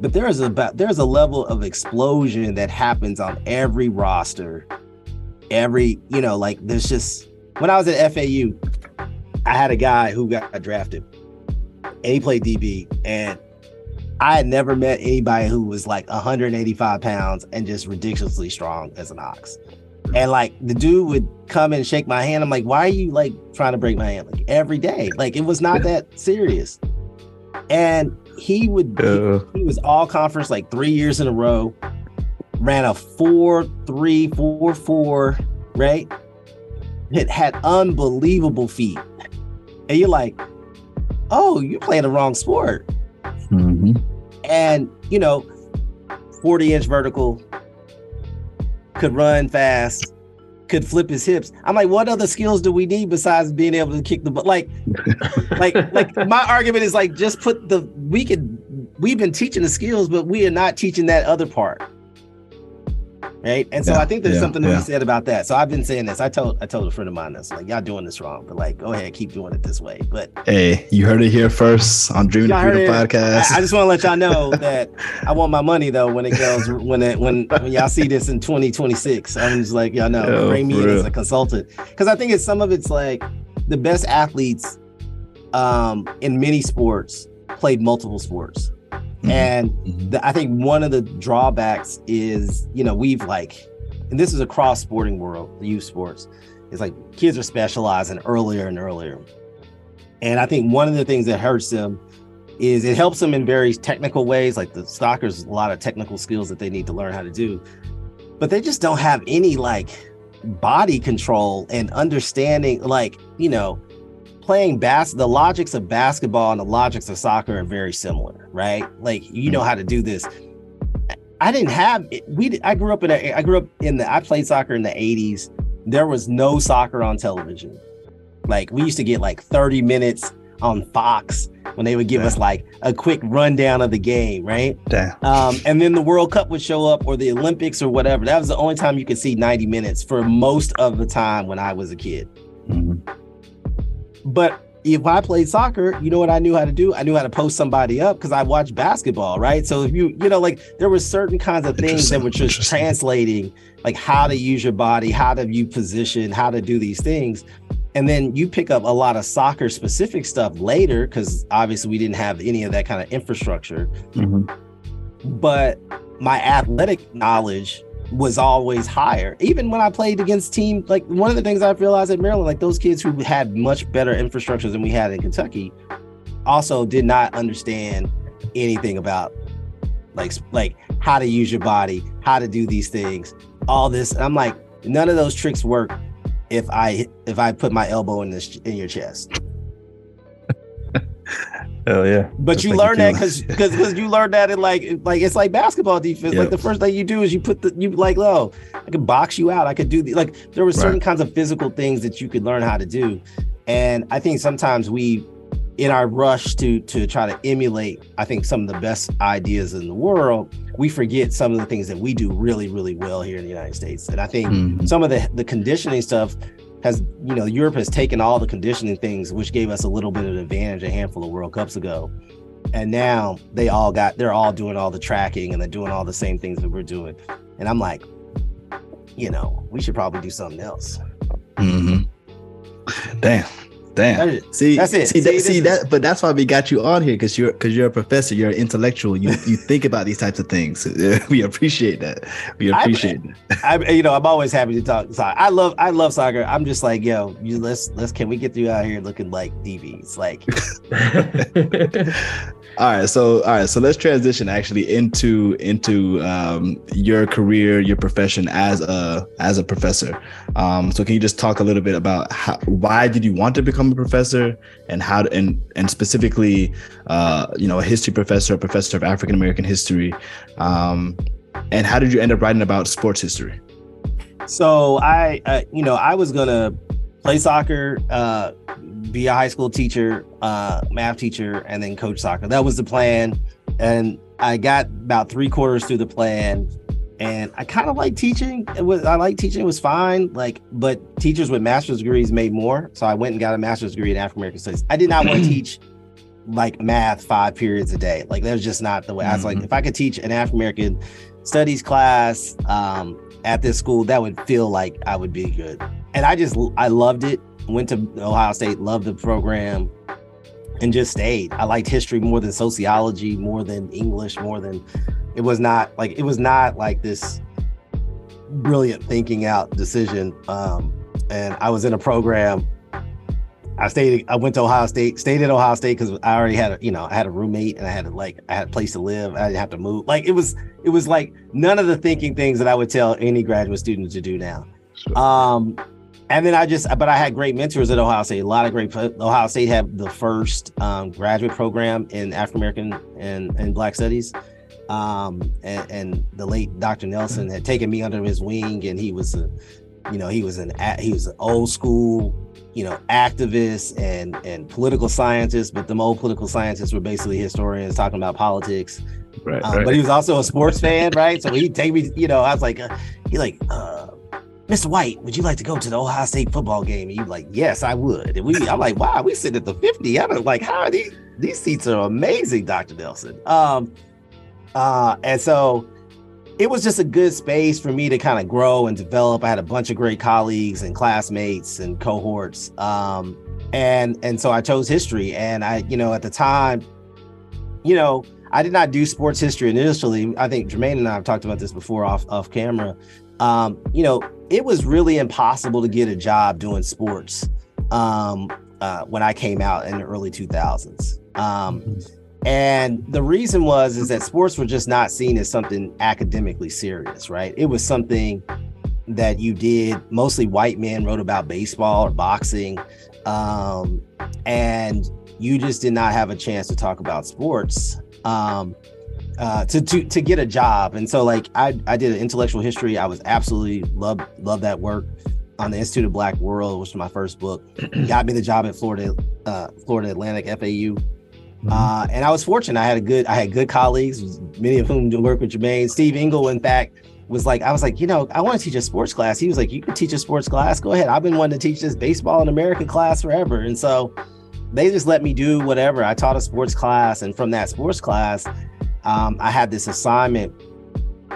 but there's a there's a level of explosion that happens on every roster. Every, you know, like there's just when I was at FAU, I had a guy who got drafted and he played DB and I had never met anybody who was like 185 pounds and just ridiculously strong as an ox. And like the dude would come and shake my hand. I'm like, why are you like trying to break my hand? Like every day. Like it was not that serious. And he would. Uh, he was all conference like three years in a row, ran a four, three, four, four, right? It had unbelievable feet. And you're like, oh, you're playing the wrong sport. mhm. And, you know, 40 inch vertical, could run fast, could flip his hips. I'm like, what other skills do we need besides being able to kick the butt? Like, like, like my argument is like, just put the, we could, we've been teaching the skills, but we are not teaching that other part. Right. And so I think there's yeah, something to yeah. be said about that. So I've been saying this. I told, I told a friend of mine this, like, y'all doing this wrong, but like, go ahead, keep doing it this way. But Hey, you heard it here first on Dreaming Y'all of Freedom podcast. I, I just want to let y'all know that I want my money though when it goes when it when when y'all see this in 2026. I'm just like y'all know Yo, bring me in as a consultant because I think it's some of it's like the best athletes um in many sports played multiple sports Mhm, and mhm. the, I think one of the drawbacks is you know we've like and this is across sporting world the youth sports it's like kids are specializing earlier and earlier. And I think one of the things that hurts them is it helps them in very technical ways like the stockers a lot of technical skills that they need to learn how to do. But they just don't have any like body control and understanding like you know playing bas the logics of basketball and the logics of soccer are very similar right like you know how to do this i didn't have we i grew up in a i grew up in the i played soccer in the 80s there was no soccer on television like we used to get like 30 minutes on fox when they would give Yeah. us like a quick rundown of the game right Damn. um, and then the World Cup would show up or the Olympics or whatever. That was the only time you could see 90 minutes for most of the time when I was a kid. But if I played soccer, you know what I knew how to do? I knew how to post somebody up because I watched basketball, right? So if you, you know, like there were certain kinds of things that were just translating, like how to use your body, how to view position, how to do these things. And then you pick up a lot of soccer specific stuff later because obviously we didn't have any of that kind of infrastructure Mhm. but my athletic knowledge was always higher. Even when I played against teams, like one of the things I've realized at Maryland, like those kids who had much better infrastructure than we had in Kentucky, also did not understand anything about like like how to use your body, how to do these things, all this. And I'm like, none of those tricks work if I if I put my elbow in this in your chest. Hell yeah. But Just you learn that because because you learn that in like like it's like basketball defense. Like the first thing you do is you put the you like oh I could box you out. I could do the like there were certain Right. kinds of physical things that you could learn how to do, and I think sometimes we in our rush to to try to emulate, I think some of the best ideas in the world, we forget some of the things that we do really, really well here in the United States. And I think Mhm. some of the the conditioning stuff has, you know, Europe has taken all the conditioning things, which gave us a little bit of an advantage a handful of World Cups ago. And now they all got they're all doing all the tracking and they're doing all the same things that we're doing. And I'm like, you know, we should probably do something else. Mhm. Damn. Damn. That is- See, That's it. See, See, that, see that, but that's why we got you on here because you're because you're a professor, you're an intellectual. You you think about these types of things. we appreciate that. We I- appreciate that. I, you know, I'm always happy to talk soccer. I love, I love soccer. I'm just like, yo, you let's, let's, can we get you out here looking like DBs? Like, All right, so all right, so let's transition actually into into um, your career, your profession as a as a professor. Um, so can you just talk a little bit about how, why did you want to become a professor, and how to, and and specifically, uh, you know, a history professor, a professor of African American history, um, and how did you end up writing about sports history? so I, uh, you know, I was gonna play soccer, uh, be a high school teacher, uh, math teacher, and then coach soccer. That was the plan. And I got about three quarters through the plan, and I kind of like teaching. It was I like teaching. It was fine. Like, but teachers with master's degrees made more. So I went and got a master's degree in African American studies. I did not want to teach like math five periods a day. Like that was just not the way. I was like, Mhm. if I could teach an African American studies class um, at this school, that would feel like I would be good. And I just I loved it. Went to Ohio State, loved the program, and just stayed. I liked history more than sociology, more than English, more than it was not like it was not like this brilliant thinking out decision. Um, and I was in a program. I stayed. I went to Ohio State. Stayed at Ohio State because I already had a, you know, I had a roommate and I had a, like I had a place to live. I didn't have to move. Like it was, it was like none of the thinking things that I would tell any graduate student to do now. Um, and then I just, but I had great mentors at Ohio State. A lot of great. Ohio State had the first um, graduate program in African American and and Black Studies. Um, and, and the late Dr. Nelson had taken me under his wing, and he was a, you know, he was an he was an old school, you know, activist and and political scientist. But the old political scientists were basically historians talking about politics. Right, Um, But he was also a sports fan, right? So he'd take me, you know, I was like, uh, he like, uh, Mr. White, would you like to go to the Ohio State football game? And you like, yes, I would. And we, I'm like, wow, we sit at the 50. I don't like, how are these? These seats are amazing, Dr. Nelson. Um, uh, and so it was just a good space for me to kind of grow and develop. I had a bunch of great colleagues and classmates and cohorts. Um, and and so I chose history. And I, you know, at the time, you know, I did not do sports history initially. I think Jermaine and I have talked about this before off off camera. Um, you know, it was really impossible to get a job doing sports um, uh, when I came out in the early 2000s. Um, and the reason was is that sports were just not seen as something academically serious, right? It was something that you did. Mostly white men wrote about baseball or boxing, um, and you just did not have a chance to talk about sports um, uh, to to to get a job. And so, like, I I did an intellectual history. I was absolutely love love that work on the Institute of Black World, which was my first book. Got me the job at Florida uh, Florida Atlantic FAU. Uh, and I was fortunate. I had a good, I had good colleagues, many of whom do work with Jermaine. Steve Engle, in fact, was like, I was like, you know, I want to teach a sports class. He was like, you can teach a sports class. Go ahead. I've been wanting to teach this baseball and American class forever. And so they just let me do whatever. I taught a sports class, and from that sports class, um, I had this assignment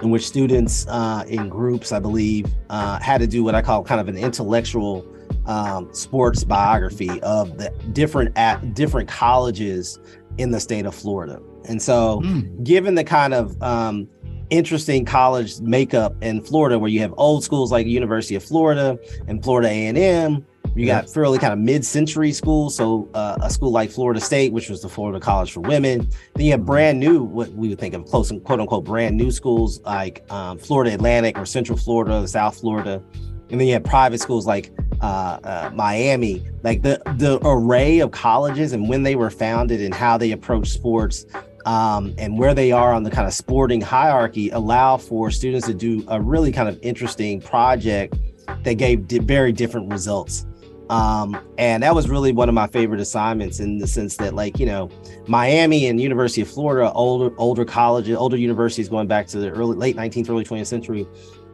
in which students uh, in groups, I believe, uh, had to do what I call kind of an intellectual um, sports biography of the different at different colleges in the state of Florida. And so, Mm. given the kind of um, interesting college makeup in Florida, where you have old schools like University of Florida and Florida A and M, you got fairly kind of mid-century schools. So uh, a school like Florida State, which was the Florida College for Women. Then you have brand new, what we would think of close and quote unquote brand new schools like um, Florida Atlantic or Central Florida, South Florida. And then you have private schools like uh, uh, Miami, like the the array of colleges and when they were founded and how they approach sports um, and where they are on the kind of sporting hierarchy allow for students to do a really kind of interesting project that gave di- very different results. Um, and that was really one of my favorite assignments in the sense that, like, you know, Miami and University of Florida, older older colleges, older universities going back to the early late 19th, early 20th century,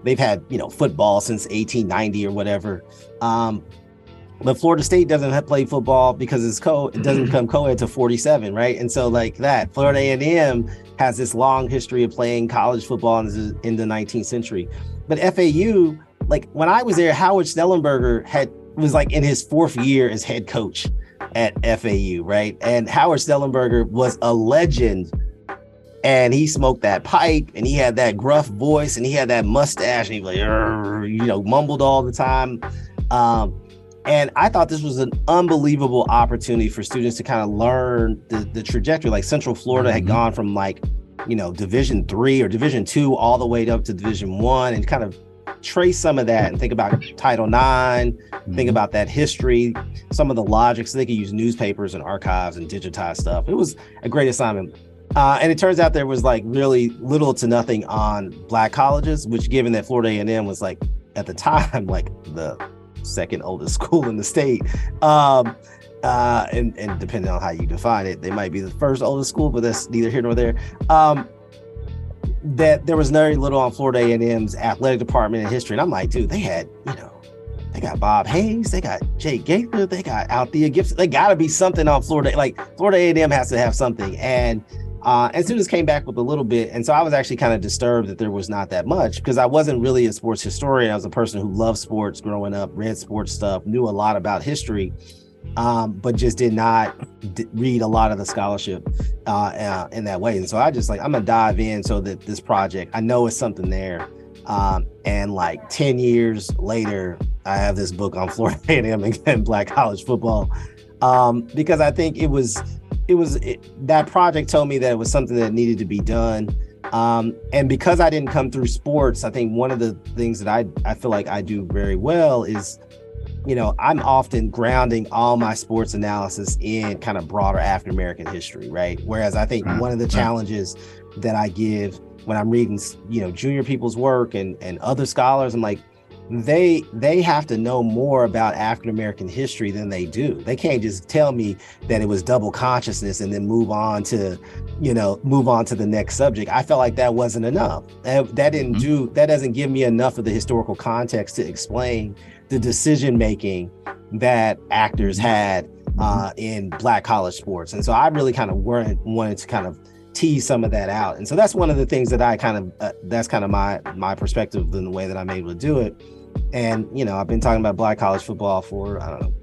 they've had you know football since 1890 or whatever. Um, but Florida State doesn't have play football because it's co it doesn't become co-ed to 47, right? And so like that, Florida A&M has this long history of playing college football in the, in the 19th century. But FAU, like when I was there, Howard Schnellenberger had was like in his fourth year as head coach at FAU, right? And Howard Schnellenberger was a legend. And he smoked that pipe and he had that gruff voice and he had that mustache and he was like, you know, mumbled all the time. Um, and I thought this was an unbelievable opportunity for students to kind of learn the, the trajectory. Like Central Florida had mm-hmm. gone from like, you know, Division three or Division two all the way up to Division one and kind of trace some of that and think about Title IX, mm-hmm. think about that history, some of the logic, so they could use newspapers and archives and digitize stuff. It was a great assignment. Uh, and it turns out there was like really little to nothing on black colleges, which given that Florida A&M was like at the time like the second oldest school in the state. Um, uh, and, and depending on how you define it, they might be the first oldest school, but that's neither here nor there. Um, that there was very little on Florida A&M's athletic department in history. And I'm like, dude, they had, you know, they got Bob Hayes, they got Jake Gaither, they got Althea Gibson. They got to be something on Florida. Like Florida A&M has to have something. And uh, and students came back with a little bit. And so I was actually kind of disturbed that there was not that much because I wasn't really a sports historian. I was a person who loved sports growing up, read sports stuff, knew a lot about history um, but just did not d- read a lot of the scholarship uh, uh, in that way. And so I just like I'm gonna dive in so that this project I know it's something there. Um, and like 10 years later, I have this book on Florida A&M and black college football um, because I think it was it was it, that project told me that it was something that needed to be done. Um, and because I didn't come through sports, I think one of the things that I I feel like I do very well is you know, I'm often grounding all my sports analysis in kind of broader African American history, right? Whereas I think one of the challenges that I give when I'm reading, you know, junior people's work and and other scholars, I'm like, they they have to know more about African American history than they do. They can't just tell me that it was double consciousness and then move on to, you know, move on to the next subject. I felt like that wasn't enough. That, that didn't mm-hmm. do that doesn't give me enough of the historical context to explain the decision making that actors had uh, in black college sports. And so I really kind of wanted, wanted to kind of tease some of that out. And so that's one of the things that I kind of uh, that's kind of my my perspective and the way that I'm able to do it. And you know, I've been talking about black college football for I don't know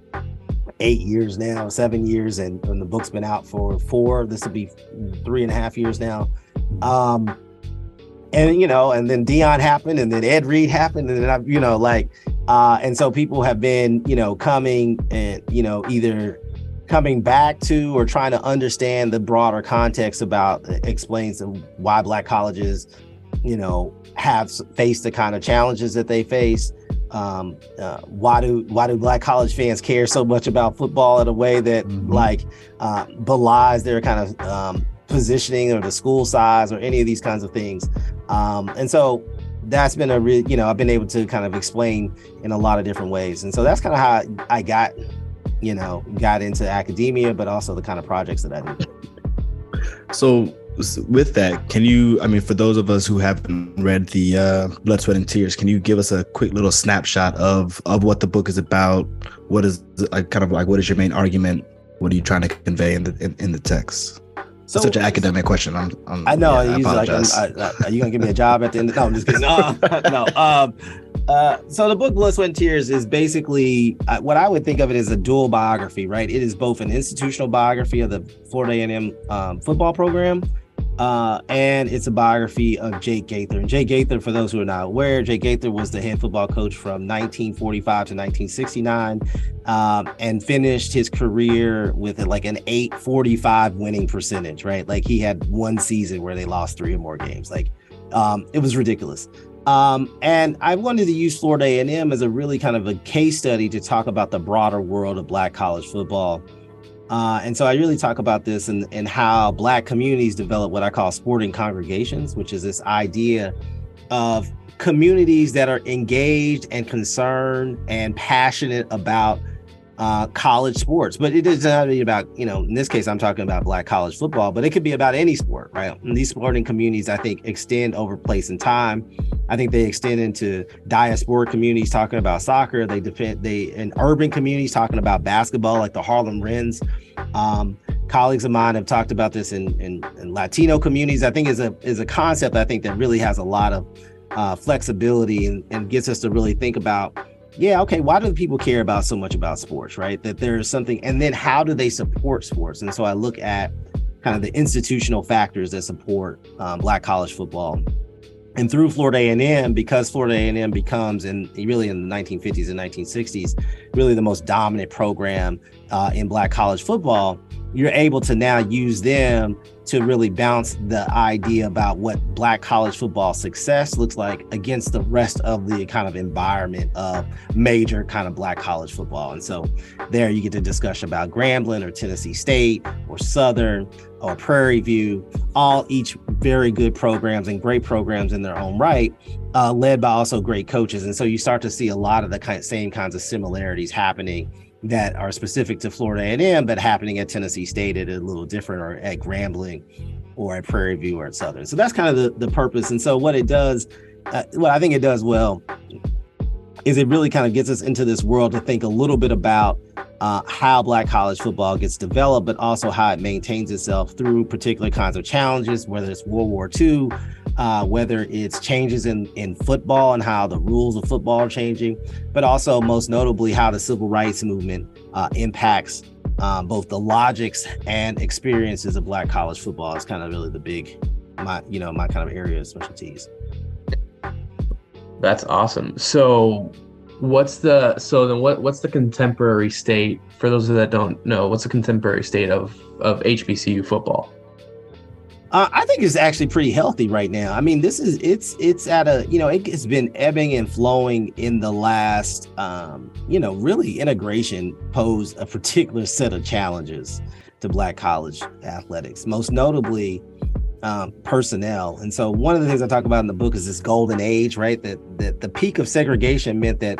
eight years now, seven years, and, and the book's been out for four. This will be three and a half years now. Um, and you know, and then Deion happened, and then Ed Reed happened, and then I, you know, like uh, and so people have been, you know, coming and, you know, either coming back to or trying to understand the broader context about uh, explains why black colleges, you know, have faced the kind of challenges that they face. Um, uh, why do why do black college fans care so much about football in a way that mm-hmm. like uh, belies their kind of um, positioning or the school size or any of these kinds of things? Um, and so that's been a real, you know, I've been able to kind of explain in a lot of different ways. And so that's kind of how I got, you know, got into academia, but also the kind of projects that I do. So with that, can you, I mean, for those of us who haven't read the uh, Blood, Sweat, and Tears, can you give us a quick little snapshot of of what the book is about? What is like kind of like what is your main argument? What are you trying to convey in the in, in the text? So, Such an academic question. I'm, I'm i know. Yeah, I like, I'm, I, are you gonna give me a job at the end? Of, no, I'm just kidding. No, no. Um, uh, so the book Blood, Sweat, and Tears is basically uh, what I would think of it as a dual biography, right? It is both an institutional biography of the Florida A&M um, football program, uh, and it's a biography of Jake Gaither. And Jake Gaither, for those who are not aware, Jake Gaither was the head football coach from 1945 to 1969, um, and finished his career with like an 845 winning percentage. Right, like he had one season where they lost three or more games. Like um, it was ridiculous. Um, and I wanted to use Florida A&M as a really kind of a case study to talk about the broader world of Black college football uh, and so I really talk about this and, and how Black communities develop what I call sporting congregations, which is this idea of communities that are engaged and concerned and passionate about uh, college sports. But it doesn't have to be about, you know, in this case, I'm talking about black college football, but it could be about any sport, right? And these sporting communities, I think, extend over place and time. I think they extend into diaspora communities talking about soccer. They defend they in urban communities talking about basketball, like the Harlem Rens. Um, colleagues of mine have talked about this in, in, in Latino communities. I think is a is a concept I think that really has a lot of uh, flexibility and, and gets us to really think about yeah, okay, why do people care about so much about sports, right? That there's something, and then how do they support sports? And so I look at kind of the institutional factors that support um, Black college football. And through Florida A&M, because Florida A&M becomes, in really in the 1950s and 1960s, really the most dominant program uh, in Black college football, you're able to now use them to really bounce the idea about what black college football success looks like against the rest of the kind of environment of major kind of black college football. And so there you get the discussion about Grambling or Tennessee State or Southern or Prairie View, all each very good programs and great programs in their own right, uh, led by also great coaches. And so you start to see a lot of the kind, same kinds of similarities happening that are specific to Florida A&M, but happening at Tennessee State at a little different, or at Grambling, or at Prairie View, or at Southern. So that's kind of the, the purpose. And so what it does, uh, what I think it does well, is it really kind of gets us into this world to think a little bit about uh, how Black college football gets developed, but also how it maintains itself through particular kinds of challenges, whether it's World War II, uh, whether it's changes in, in football and how the rules of football are changing, but also most notably how the civil rights movement uh, impacts um, both the logics and experiences of Black college football. Is kind of really the big, my you know my kind of area of specialties. That's awesome. So what's the so then what what's the contemporary state for those that don't know what's the contemporary state of of hbcu football uh, I think it's actually pretty healthy right now. I mean, this is it's it's at a you know it, has been ebbing and flowing in the last um, you know really integration posed a particular set of challenges to Black college athletics, most notably um, personnel. And so one of the things I talk about in the book is this golden age, right? That that the peak of segregation meant that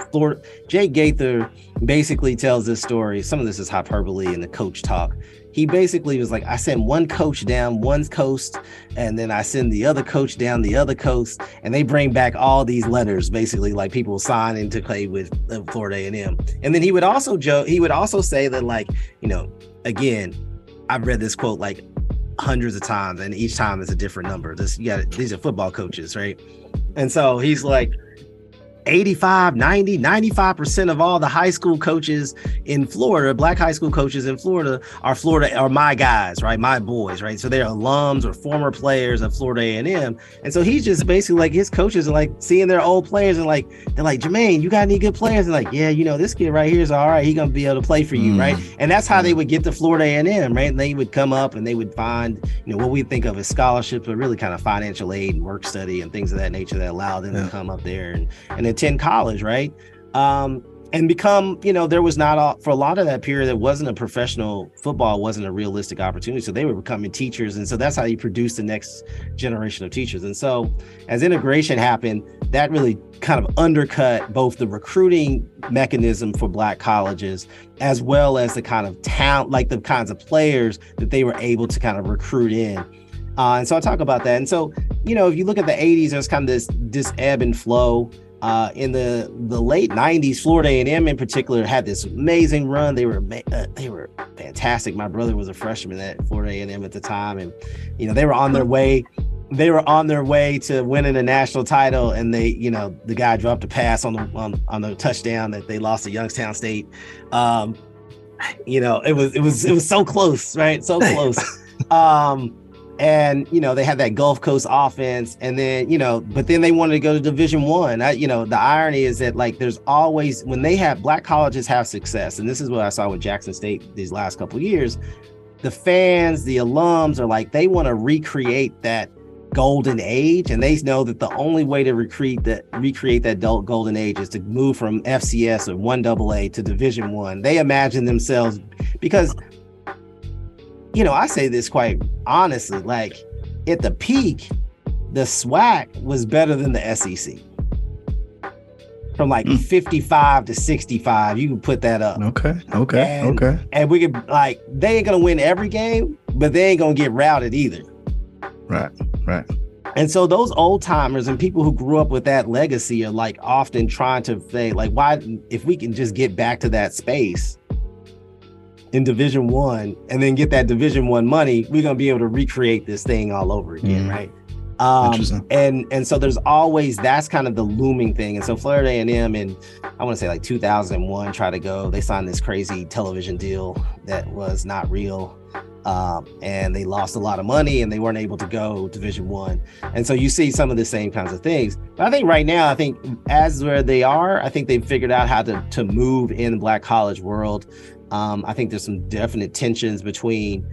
Jake Gaither basically tells this story. Some of this is hyperbole in the coach talk he basically was like, I send one coach down one coast, and then I send the other coach down the other coast, and they bring back all these letters, basically like people signing to play with uh, Florida A&M. And then he would also joke, he would also say that like, you know, again, I've read this quote like hundreds of times, and each time it's a different number. This got these are football coaches, right? And so he's like, 85, 90, 95% of all the high school coaches in Florida, black high school coaches in Florida are Florida are my guys, right? My boys, right? So they're alums or former players of Florida A&M. And so he's just basically like his coaches are like seeing their old players and like they're like, Jermaine, you got any good players? And like, yeah, you know, this kid right here is all right. He's gonna be able to play for you, mm. right? And that's how they would get to Florida A&M, right? And they would come up and they would find, you know, what we think of as scholarships, but really kind of financial aid and work study and things of that nature that allow them yeah. to come up there and and attend college, right? Um, and become, you know, there was not a, for a lot of that period, it wasn't a professional football, wasn't a realistic opportunity. So they were becoming teachers. And so that's how you produce the next generation of teachers. And so as integration happened, that really kind of undercut both the recruiting mechanism for black colleges as well as the kind of talent, like the kinds of players that they were able to kind of recruit in. Uh, and so I talk about that. And so, you know, if you look at the 80s, there's kind of this this ebb and flow. Uh, in the the late 90s florida a&m in particular had this amazing run. They were uh, they were fantastic. My brother was a freshman at florida a&m at the time and you know they were on their way they were on their way to winning a national title and they you know the guy dropped a pass on the on, on the touchdown that they lost to youngstown state. Um you know it was it was it was so close right? So close. Um and you know they had that Gulf Coast offense, and then you know, but then they wanted to go to Division One. I, you know, the irony is that like there's always when they have black colleges have success, and this is what I saw with Jackson State these last couple years. The fans, the alums are like they want to recreate that golden age, and they know that the only way to recreate that recreate that golden age is to move from FCS or one AA to Division One. They imagine themselves because you know, I say this quite honestly, like at the peak, the SWAC was better than the SEC. from like Mm. 55 to 65. You can put that up. Okay. Okay. And- okay. And we could like they ain't gonna win every game, but they ain't gonna get routed either. Right. Right. And so those old timers and people who grew up with that legacy are like often trying to say, like, why if we can just get back to that space in division one and then get that division one money, we're gonna be able to recreate this thing all over again, Mhm. right? Um, Interesting. and and so there's always that's kind of the looming thing. And so Florida A&M in I want to say like 2001 tried to go. They signed this crazy television deal that was not real, um, and they lost a lot of money and they weren't able to go Division One. And so you see some of the same kinds of things. But I think right now, I think as where they are, I think they've figured out how to to move in the black college world. Um, I think there's some definite tensions between,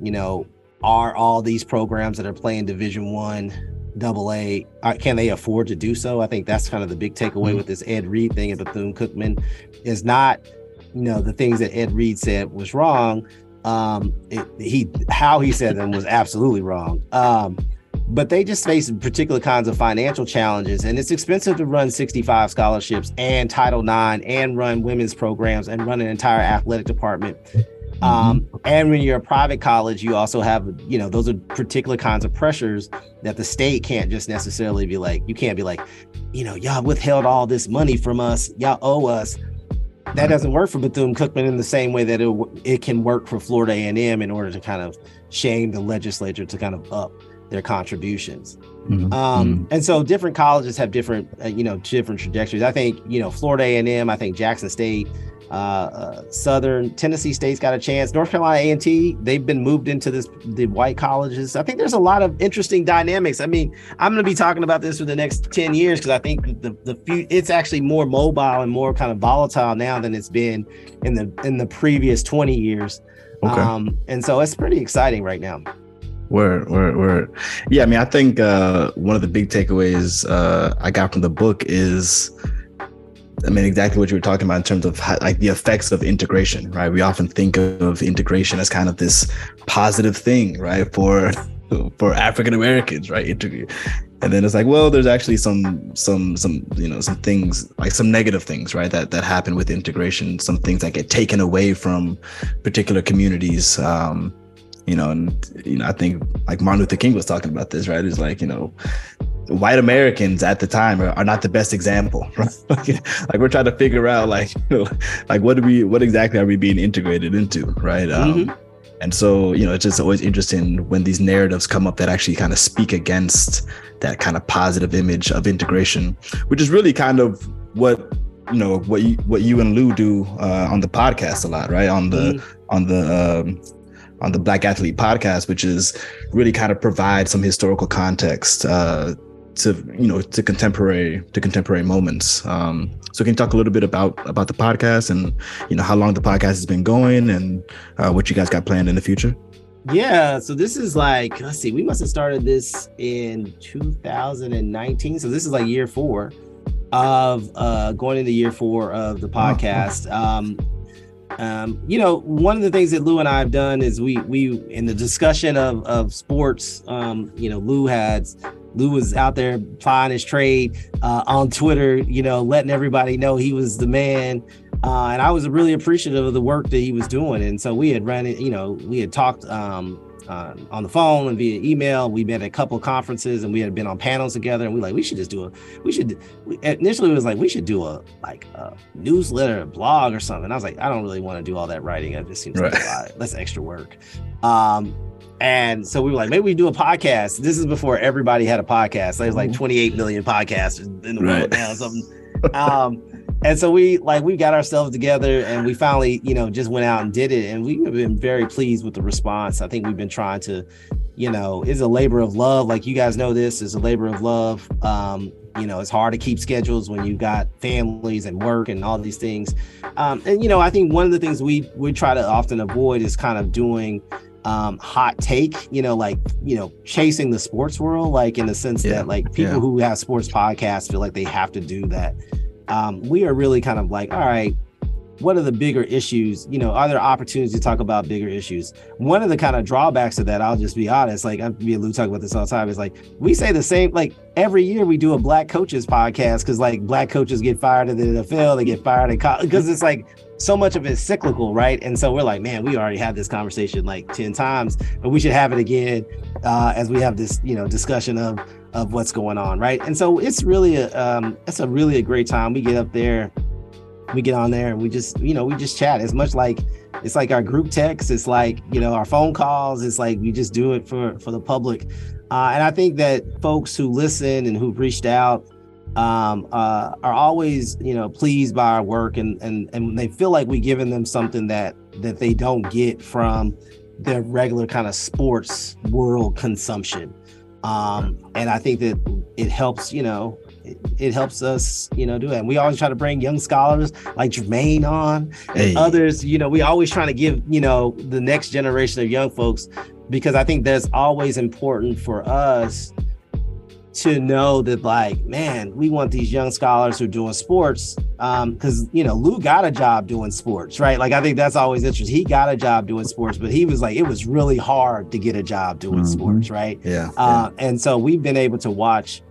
you know, are all these programs that are playing Division One, Double A, uh, can they afford to do so? I think that's kind of the big takeaway Mhm. with this Ed Reed thing and Bethune Cookman is not, you know, the things that Ed Reed said was wrong. Um, it, he how he said them was absolutely wrong. Um, but they just face particular kinds of financial challenges, and it's expensive to run 65 scholarships and Title IX and run women's programs and run an entire athletic department. Um, and when you're a private college, you also have, you know, those are particular kinds of pressures that the state can't just necessarily be like, you can't be like, you know, y'all withheld all this money from us, y'all owe us. That doesn't work for Bethune Cookman in the same way that it, it can work for Florida A&M in order to kind of shame the legislature to kind of up their contributions. Mhm. Um, and so different colleges have different, uh, you know, different trajectories. I think, you know, Florida A&M, I think Jackson State, uh, uh, Southern Tennessee State's got a chance. North Carolina A&T, they've been moved into this the white colleges. I think there's a lot of interesting dynamics. I mean, I'm going to be talking about this for the next 10 years because I think the the few it's actually more mobile and more kind of volatile now than it's been in the in the previous 20 years. Okay. Um, and so it's pretty exciting right now. Word, word, word. Yeah, I mean, I think uh, one of the big takeaways uh, I got from the book is, I mean, exactly what you were talking about in terms of how, like the effects of integration, right? We often think of integration as kind of this positive thing, right, for for African Americans, right? Integ- And then it's like, well, there's actually some some some you know some things like some negative things, right? That that happen with integration, some things that get taken away from particular communities. Um, you know, and you know, I think like Martin Luther King was talking about this, right? It's like, you know, white Americans at the time are, are not the best example, right? like, we're trying to figure out like, you know, like what do we, what exactly are we being integrated into, right? Um, and so, you know, it's just always interesting when these narratives come up that actually kind of speak against that kind of positive image of integration, which is really kind of what you know what you what you and Lou do uh, on the podcast a lot, right? On the Mhm. on the um, on the Black Athlete podcast, which is really kind of provide some historical context uh, to you know to contemporary to contemporary moments. Um, so can you talk a little bit about about the podcast and you know how long the podcast has been going and uh, what you guys got planned in the future? Yeah, so this is like let's see, we must have started this in 2019. So this is like year four of uh going into year four of the podcast. Um um, you know, one of the things that Lou and I have done is we we in the discussion of of sports, um, you know, Lou had Lou was out there plying his trade uh, on Twitter, you know, letting everybody know he was the man. Uh, and I was really appreciative of the work that he was doing. And so we had ran it, you know, we had talked um, uh, on the phone and via email. We met at a couple conferences and we had been on panels together. And we like, we should just do a, we should, we, initially it was like, we should do a, like a newsletter, a blog or something. I was like, I don't really want to do all that writing. It just seems like a lot. That's extra work. Um, and so we were like, maybe we do a podcast. This is before everybody had a podcast. There's like 28 million podcasts in the world Right. now. Or something. Um, and so we like we got ourselves together and we finally, you know, just went out and did it. And we've been very pleased with the response. I think we've been trying to, you know, it's a labor of love. Like you guys know this is a labor of love. Um, you know, it's hard to keep schedules when you've got families and work and all these things. Um, and you know, I think one of the things we we try to often avoid is kind of doing um hot take you know like you know chasing the sports world like in the sense Yeah, that like people yeah. who have sports podcasts feel like they have to do that um we are really kind of like all right what are the bigger issues? You know, are there opportunities to talk about bigger issues? One of the kind of drawbacks of that, I'll just be honest, like I've me and Lou talk about this all the time, is like we say the same, like every year we do a black coaches podcast because like black coaches get fired in the NFL, they get fired in college because it's like so much of it's cyclical, right? And so we're like, man, we already had this conversation like 10 times, but we should have it again uh, as we have this, you know, discussion of of what's going on, right? And so it's really a um, it's a really a great time. We get up there we get on there and we just you know we just chat. As much like it's like our group text. It's like you know our phone calls. It's like we just do it for for the public. Uh, and i think that folks who listen and who've reached out um, uh, are always you know pleased by our work and and and they feel like we giving them something that that they don't get from their regular kind of sports world consumption um, and i think that it helps you know it, helps us, you know, do it. And we always try to bring young scholars like Jermaine on and hey. others. You know, we always trying to give, you know, the next generation of young folks because I think that's always important for us to know that like man we want these young scholars who are doing sports um because you know lou got a job doing sports right? Like i think that's always interesting. He got a job doing sports but he was like it was really hard to get a job doing mm-hmm. sports right? Yeah, uh, yeah and so we've been able to watch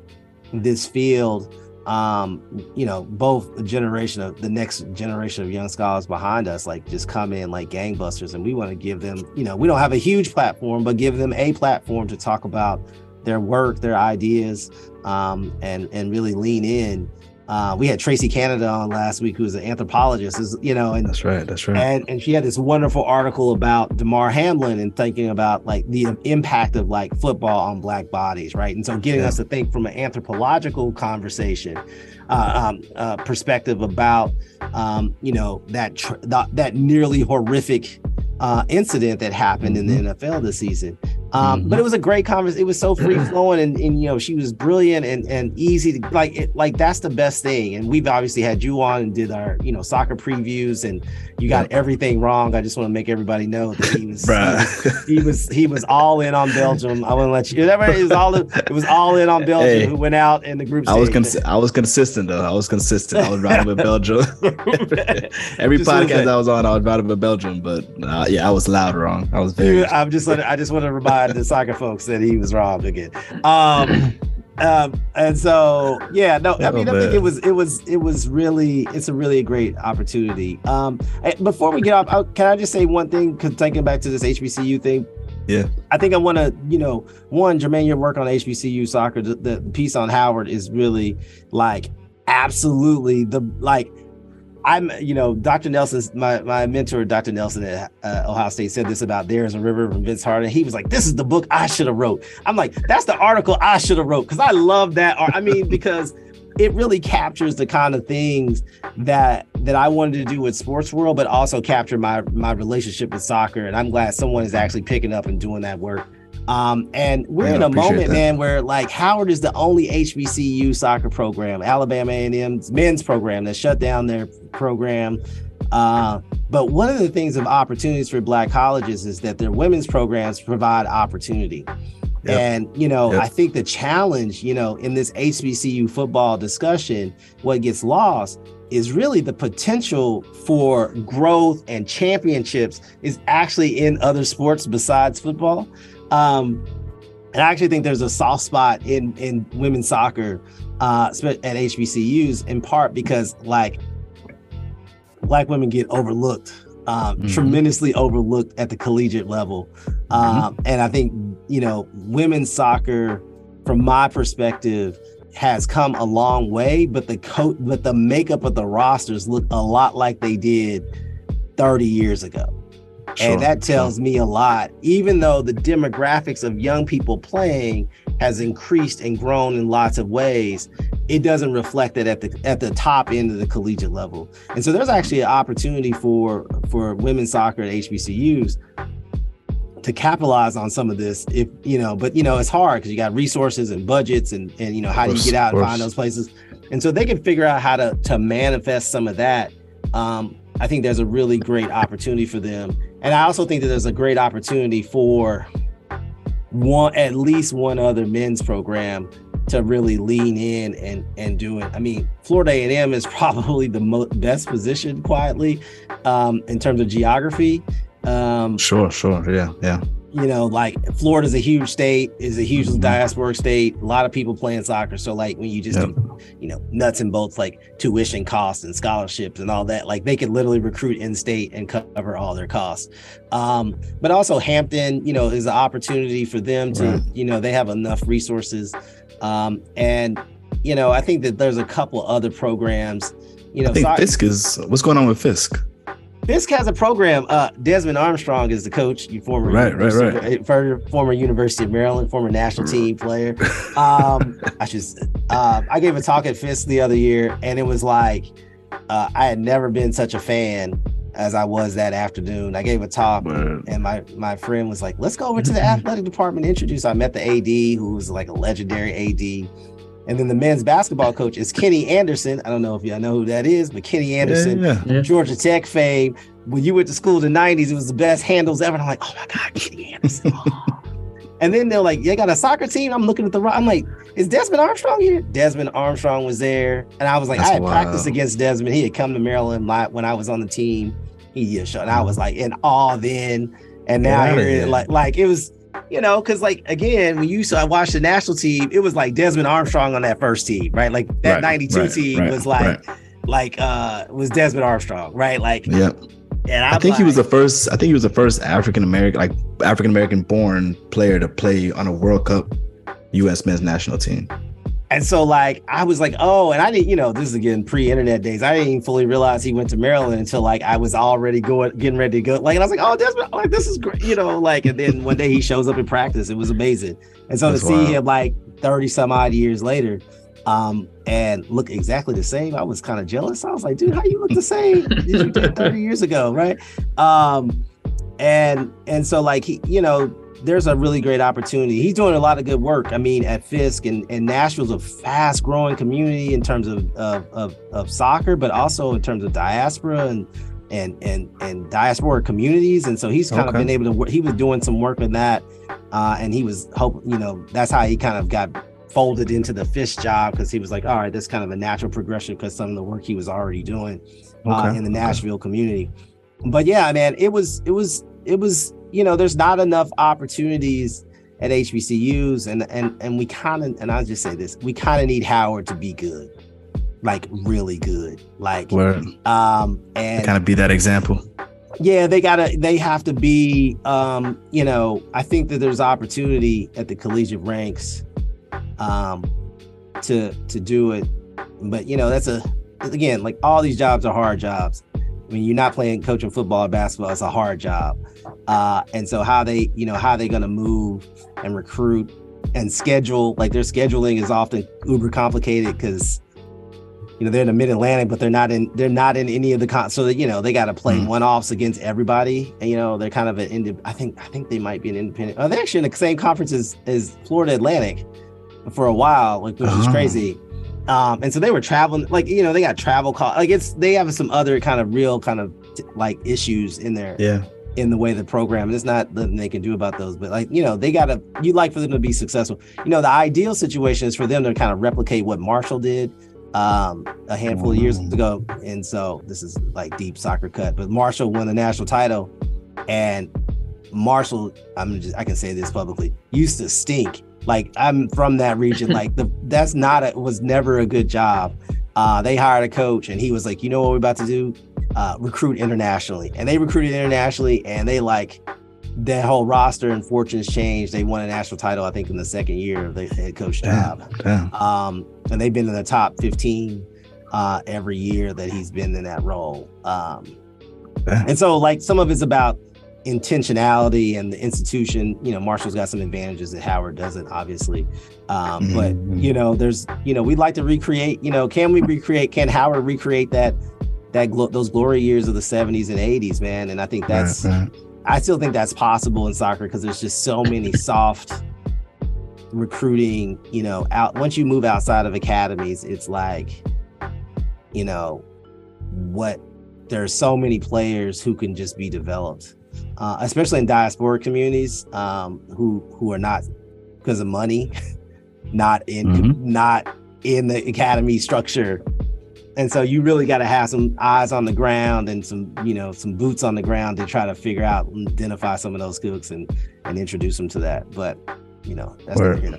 this field um you know both the generation of the next generation of young scholars behind us like just come in like gangbusters and we want to give them you know we don't have a huge platform but give them a platform to talk about their work their ideas um and and really lean in uh, we had Tracy Canada on last week, who's an anthropologist, is you know, and that's right, that's right. And and she had this wonderful article about Damar Hamlin and thinking about like the impact of like football on black bodies, right? And so getting yeah. us to think from an anthropological conversation, uh, um, uh, perspective about um, you know that tr- that, that nearly horrific uh, incident that happened mm-hmm. in the NFL this season. Um, mm-hmm. But it was a great conversation. It was so free flowing, and, and you know she was brilliant and and easy to like. It, like that's the best thing. And we've obviously had you on and did our you know soccer previews, and you got everything wrong. I just want to make everybody know that he was, he was, he was he was all in on Belgium. I want to let you. It was all it was all in on Belgium. Hey, who went out in the group. I was cons- I was consistent though. I was consistent. I was riding with Belgium. Every podcast I was on, I was riding with Belgium. But uh, yeah, I was loud wrong. I was very. I'm just. I just want to remind the soccer folks that he was wrong again. Um, um, and so yeah, no, I mean, oh, I think it was it was it was really it's a really great opportunity. Um, before we get off, I, can I just say one thing? Because thinking back to this HBCU thing, yeah, I think I want to, you know, one, Jermaine, your work on HBCU soccer, the, the piece on Howard is really like absolutely the like I'm, you know, Dr. Nelson's my my mentor, Dr. Nelson at uh, Ohio State, said this about "There's a River" from Vince Harding. He was like, "This is the book I should have wrote." I'm like, "That's the article I should have wrote," because I love that. I mean, because it really captures the kind of things that that I wanted to do with sports world, but also capture my my relationship with soccer. And I'm glad someone is actually picking up and doing that work. Um, and we're in a moment, that. man, where like Howard is the only HBCU soccer program, Alabama A&M's men's program that shut down their program. Uh, but one of the things of opportunities for black colleges is that their women's programs provide opportunity. Yep. And, you know, yep. I think the challenge, you know, in this HBCU football discussion, what gets lost is really the potential for growth and championships is actually in other sports besides football. Um, and I actually think there's a soft spot in in women's soccer uh, at HBCUs in part because like black women get overlooked, um, mm-hmm. tremendously overlooked at the collegiate level. Um, mm-hmm. And I think you know women's soccer, from my perspective, has come a long way, but the coat, but the makeup of the rosters look a lot like they did 30 years ago. Sure, and that tells me a lot, even though the demographics of young people playing has increased and grown in lots of ways, it doesn't reflect it at the at the top end of the collegiate level. And so there's actually an opportunity for for women's soccer at HBCUs to capitalize on some of this if you know but you know it's hard because you got resources and budgets and and you know how do you get out and find those places? And so they can figure out how to to manifest some of that um, I think there's a really great opportunity for them. And I also think that there's a great opportunity for one at least one other men's program to really lean in and and do it. I mean, Florida A&M is probably the mo- best positioned quietly um, in terms of geography. Um, Sure, sure. Yeah, yeah. You know, like Florida's a huge state, is a huge Mhm. diasporic state. A lot of people playing soccer. So like when you just Yep. do, you know, nuts and bolts like tuition costs and scholarships and all that, like they could literally recruit in state and cover all their costs. Um, but also Hampton, you know, is an opportunity for them to, Right. you know, they have enough resources. Um, and you know, I think that there's a couple other programs. You know, I think so- Fisk is what's going on with Fisk? Fisk has a program. Uh, Desmond Armstrong is the coach. You former Right, right, right. for- former University of Maryland, former national team player. Um, I should. Uh, I gave a talk at Fisk the other year, and it was like uh, I had never been such a fan as I was that afternoon. I gave a talk, Word. and my my friend was like, "Let's go over to the athletic department." and Introduce. I met the AD, who was like a legendary AD. And then the men's basketball coach is Kenny Anderson. I don't know if y'all know who that is, but Kenny Anderson, Yeah, yeah. Georgia Tech fame. When you went to school in the 90s, it was the best handles ever. And I'm like, oh my God, Kenny Anderson. and then they're like, they got a soccer team. I'm looking at the I'm like, is Desmond Armstrong here? Desmond Armstrong was there. And I was like, That's I had practiced against Desmond. He had come to Maryland li- when I was on the team. He just showed. And I was like in awe then. And now outta here, here. like, like it was, you know, because like again, when you saw I watched the national team, it was like Desmond Armstrong on that first team, right? Like that Right, 92 right, team right, was like, like uh was Desmond Armstrong, right? Like Yeah. and I I'm think he was the first. I think he was the first African American, like African American born player to play on a World Cup U.S. men's national team. And so like I was like, oh, and I didn't, you know, this is again pre-internet days. I didn't even fully realize he went to Maryland until like I was already going, getting ready to go. Like, and I was like, oh, Desmond, like this is great, you know, like, and then one day he shows up in practice. It was amazing. And so That's to see wild. him like 30 some odd years later, um, and look exactly the same, I was kind of jealous. I was like, dude, how you look the same as you did 30 years ago, right? Um, and and so like he, you know, there's a really great opportunity. He's doing a lot of good work. I mean, at Fisk and, and Nashville's a fast growing community in terms of, of, of, of soccer, but also in terms of diaspora and and and and diaspora communities. And so he's kind of been able to work. He was doing some work with that, uh, and he was hope you know that's how he kind of got folded into the Fisk job because he was like, all right, that's kind of a natural progression because some of the work he was already doing uh, in the okay. Nashville community. But yeah, man, it was it was it was you know there's not enough opportunities at HBCUs and and and we kind of and I'll just say this we kind of need Howard to be good, like really good, like Where um and kind of be that example. yeah they gotta they have to be um you know i think that there's opportunity at the collegiate ranks um to to do it but you know that's a again like all these jobs are hard jobs when you're not playing coaching football or basketball it's a hard job uh and so how they you know how they gonna move and recruit and schedule like their scheduling is often uber complicated because you know they're in the mid Atlantic, but they're not in they're not in any of the con. So that you know they got to play Mhm. one offs against everybody. And, you know they're kind of an indi- I think I think they might be an independent. Oh, they're actually in the same conference as, as Florida Atlantic for a while, like which is Oh. crazy. Um, and so they were traveling, like you know they got travel costs. Like it's they have some other kind of real kind of like issues in there Yeah. in the way the program. There's not nothing they can do about those, but like you know, they gotta. You'd like for them to be successful. You know, the ideal situation is for them to kind of replicate what Marshall did um a handful of years Mhm. ago. And so this is like deep soccer cut, but Marshall won the national title, and Marshall, I'm just I can say this publicly, used to stink. Like I'm from that region. like the that's not a was never a good job. Uh, they hired a coach, and he was like, you know what we're about to do? uh, recruit internationally, and they recruited internationally, and they like that whole roster and fortunes changed. They won a national title, I think, in the second year of the head coach job. Damn. Damn. Um, and they've been in the top 15 uh, every year that he's been in that role. Um, and so, like, some of it's about intentionality and the institution. You know, Marshall's got some advantages that Howard doesn't, obviously. Um, But Mhm. you know, there's, you know, we'd like to recreate. You know, can we recreate? Can Howard recreate that? That glo- those glory years of the 70s and 80s, man, and I think that's Right, right. I still think that's possible in soccer because there's just so many soft recruiting, you know, out once you move outside of academies, it's like, you know, what there's so many players who can just be developed, uh, especially in diaspora communities, um, who who are not because of money, not in Mhm. not in the academy structure. And so you really got to have some eyes on the ground and some, you know, some boots on the ground to try to figure out and identify some of those cooks and and introduce them to that. But you know, that's Word. you know.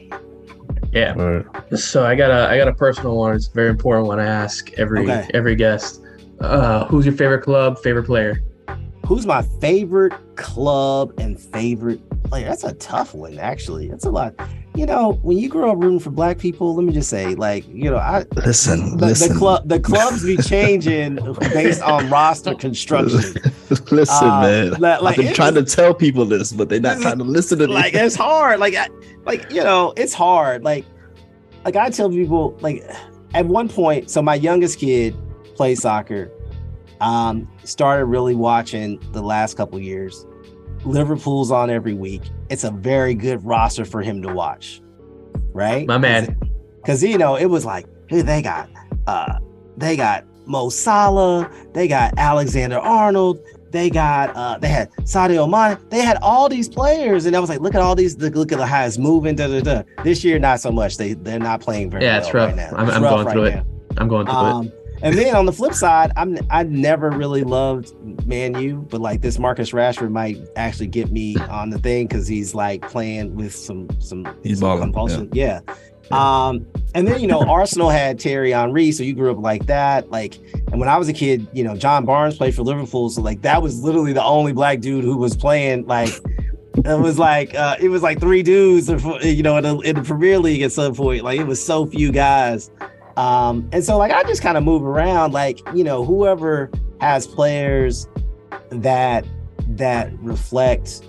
Yeah. Or So I got a I got a personal one. It's a very important one. I ask every Okay. every guest. Uh, who's your favorite club? Favorite player? Who's my favorite club and favorite player? That's a tough one, actually. That's a lot. You know, when you grow up rooting for black people, let me just say, like, you know, I listen, the, listen, the club the clubs be changing based on roster construction. listen, Uh, man. li- like, I've been trying was- to tell people this, but they're not trying to listen to me. like it's hard. Like I, like you know, it's hard. Like like I tell people like at one point, so my youngest kid plays soccer. Um, started really watching the last couple years. Liverpool's on every week. It's a very good roster for him to watch. Right? My man. Cause you know, it was like, hey, they got uh they got Mo Salah, they got Alexander Arnold, they got uh they had Sadio Mane, they had all these players, and I was like, look at all these, look, look at how it's moving. Da, da, da. This year, not so much. They they're not playing very Yeah, well it's rough. right now. I'm- I'm going through it. I'm going through it. And then on the flip side, I'm I never really loved Man U, but like this Marcus Rashford might actually get me on the thing because he's like playing with some some, He's some balling, compulsion. Yeah. Um, and then you know Arsenal had Thierry Henry, so you grew up like that. Like, and when I was a kid, you know John Barnes played for Liverpool, so like that was literally the only black dude who was playing. Like, it was like uh, it was like three dudes, you know, in the, in the Premier League at some point. Like, it was so few guys. Um, and so like I just kind of move around, like you know, whoever has players that that reflect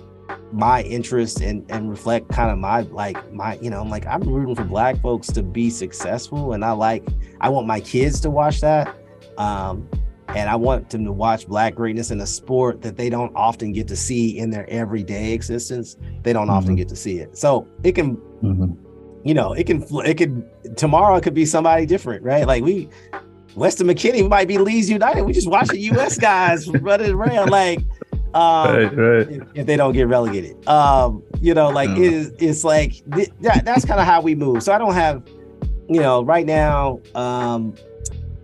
my interest and and reflect kind of my like my you know I'm like I'm rooting for black folks to be successful and I like I want my kids to watch that um and I want them to watch black greatness in a sport that they don't often get to see in their everyday existence they don't often Mhm. get to see it so it can Mhm. You know it can it could tomorrow it could be somebody different right like we Weston McKennie might be Leeds United we just watch the US guys running around like um right, right. if, if they don't get relegated. Um, you know, like Yeah. it is it's like th- that, that's kind of how we move. So I don't have, you know, right now, um,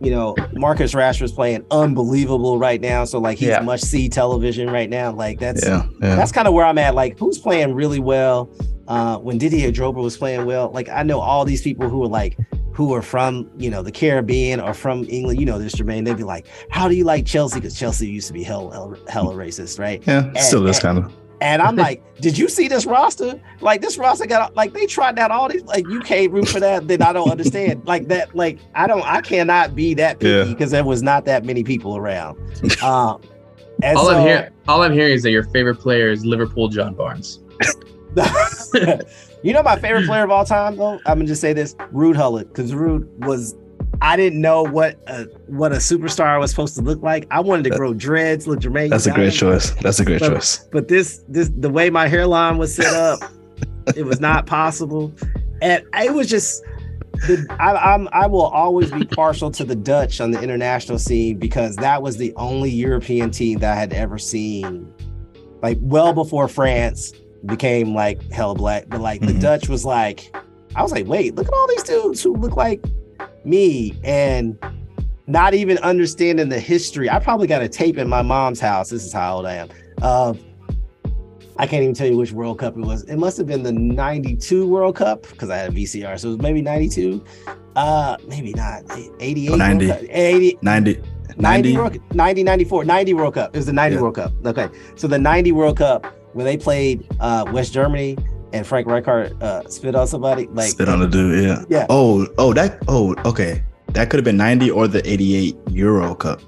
you know, Marcus Rashford's playing unbelievable right now. So like he's Yeah. must see television right now. Like that's yeah. that's kind of where I'm at. Like who's playing really well? Uh, when Didier Drogba was playing well, like I know all these people who are like who are from you know the Caribbean or from England. You know this, Jermaine. They'd be like, "How do you like Chelsea?" Because Chelsea used to be hell, hell hella racist, right? yeah, still is kind of. And I'm like, did you see this roster? Like this roster got like they tried out all these like you can't root for that. Then I don't understand. Like that, like I don't I cannot be that picky Yeah. because there was not that many people around. Um and all so, I'm hearing, all I'm hearing is that your favorite player is Liverpool John Barnes. you know my favorite player of all time though? I'm gonna just say this, Ruud Gullit, because Ruud was I didn't know what a what a superstar was supposed to look like. I wanted to That- grow dreads. Look, Jermaine, That's a great choice. That's a great But- choice. but this this the way my hairline was set up it was not possible and it was just the, I, I'm I will always be partial to the Dutch on the international scene because that was the only European team that I had ever seen, like well before France became like hell black. But like the Mhm. Dutch was like, I was like, wait, look at all these dudes who look like me and not even understanding the history. I probably got a tape in my mom's house. This is how old I am. Of I can't even tell you which World Cup it was. It must have been the 92 World Cup because I had a VCR. So it was maybe 92. Uh maybe not. 88 World 90. Cup. 80 90, 90 90, World, 90 94 90 World Cup. It was the 90 Yeah. World Cup. Okay. So the 90 World Cup when they played uh West Germany and Frank Rijkaard uh spit on somebody like spit on the dude. Yeah. Yeah. Oh, oh, that. Oh, okay. That could have been 90 or the 88 Euro Cup.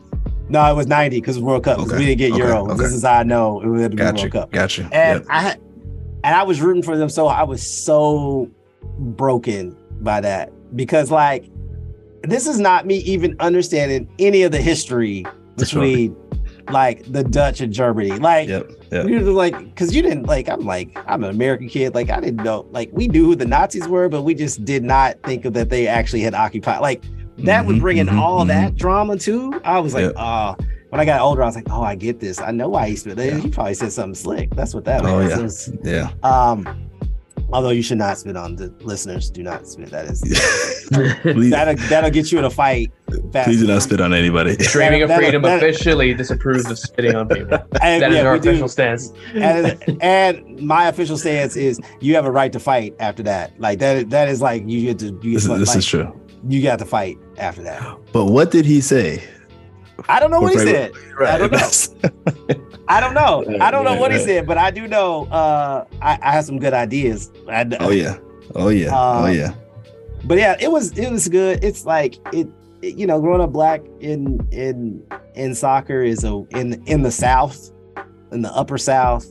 No, it was 90 because World Cup. Okay. We didn't get Okay. Euro. Okay. This is how I know it would be World. Cup. Gotcha. And Yep. I and I was rooting for them, so I was so broken by that because like this is not me even understanding any of the history between. sure. Like the Dutch and Germany. Like Yep. Yep. we were like because you didn't like I'm like I'm an American kid. Like I didn't know like we knew who the Nazis were, but we just did not think of that they actually had occupied like that was Mhm, bringing mhm, all mhm. that drama too. I was like, Yep. oh. When I got older, I was like, oh, I get this. I know why he spit. Yeah. He probably said something slick. That's what that Oh, was. yeah. Was- Yeah. um, Although you should not spit on the listeners. Do not spit. That is that'll that'll get you in a fight. fast. please do not spit on anybody. Dreaming of That- freedom that- officially disapproves of spitting on people. And, That is yeah, our we do. official stance. and, and my official stance is you have a right to fight after that. Like that that is like you get to you, This, get is, this like, is true. you got to fight after that. But what did he say? I don't know what he Right, said. I don't know. I don't know. I don't know Right, what he said, but I do know uh I, I have some good ideas. I, oh yeah. Oh yeah. Uh, oh yeah. but yeah, it was it was good. It's like it, it- you know, growing up black in in in soccer is a in in the South, in the Upper South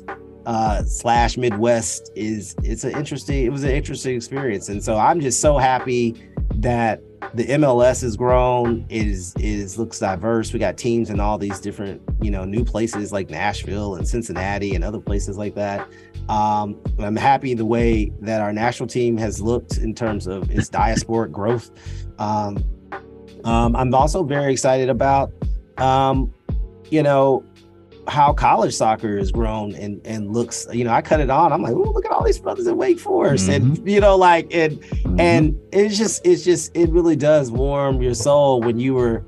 uh slash Midwest is it's an interesting. It was an interesting experience, and so I'm just so happy that the MLS has grown. Is is looks diverse. We got teams in all these different you know new places like Nashville and Cincinnati and other places like that. Um, I'm happy the way that our national team has looked in terms of its diasporic growth. Um, um, I'm also very excited about, um, you know, how college soccer has grown and and looks. You know, I cut it on. I'm like, oh, look at all these brothers at Wake Forest, and you know, like, and Mhm. and it's just it's just it really does warm your soul when you were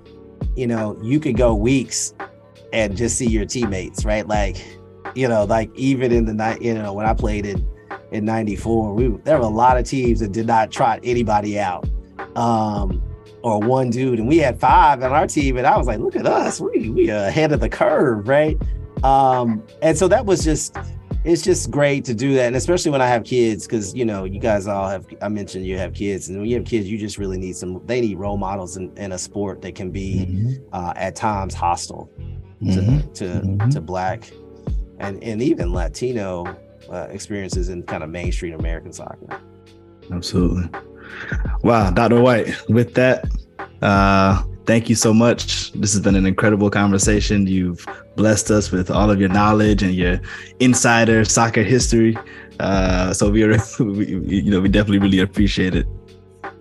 you know you could go weeks and just see your teammates right like you know like even in the night you know when i played in in 94 we there were a lot of teams that did not trot anybody out um or one dude and we had five on our team and i was like look at us we we are ahead of the curve right um and so that was just it's just great to do that and especially when i have kids because you know you guys all have i mentioned you have kids and when you have kids you just really need some they need role models in, in a sport that can be Mhm. uh, at times hostile to Mhm. to, Mhm. to black and and even latino uh, experiences in kind of mainstream american soccer Absolutely. Wow, Dr. White, with that, uh, thank you so much. This has been an incredible conversation. You've blessed us with all of your knowledge and your insider soccer history. Uh, so we are, we, you know, we definitely really appreciate it.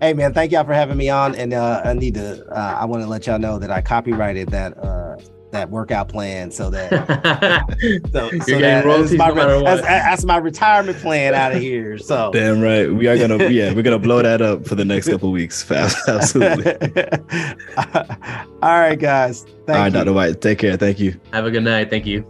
hey man thank y'all for having me on and uh, i need to uh, i want to let y'all know that i copyrighted that uh that workout plan so that so, so that- that's my, no that's, that's my retirement plan out of here so Damn right. We are gonna, yeah, we're gonna blow that up for the next couple weeks. Absolutely. all right guys Thank all right, you. Dr. White, take care. Thank you. Have a good night. Thank you.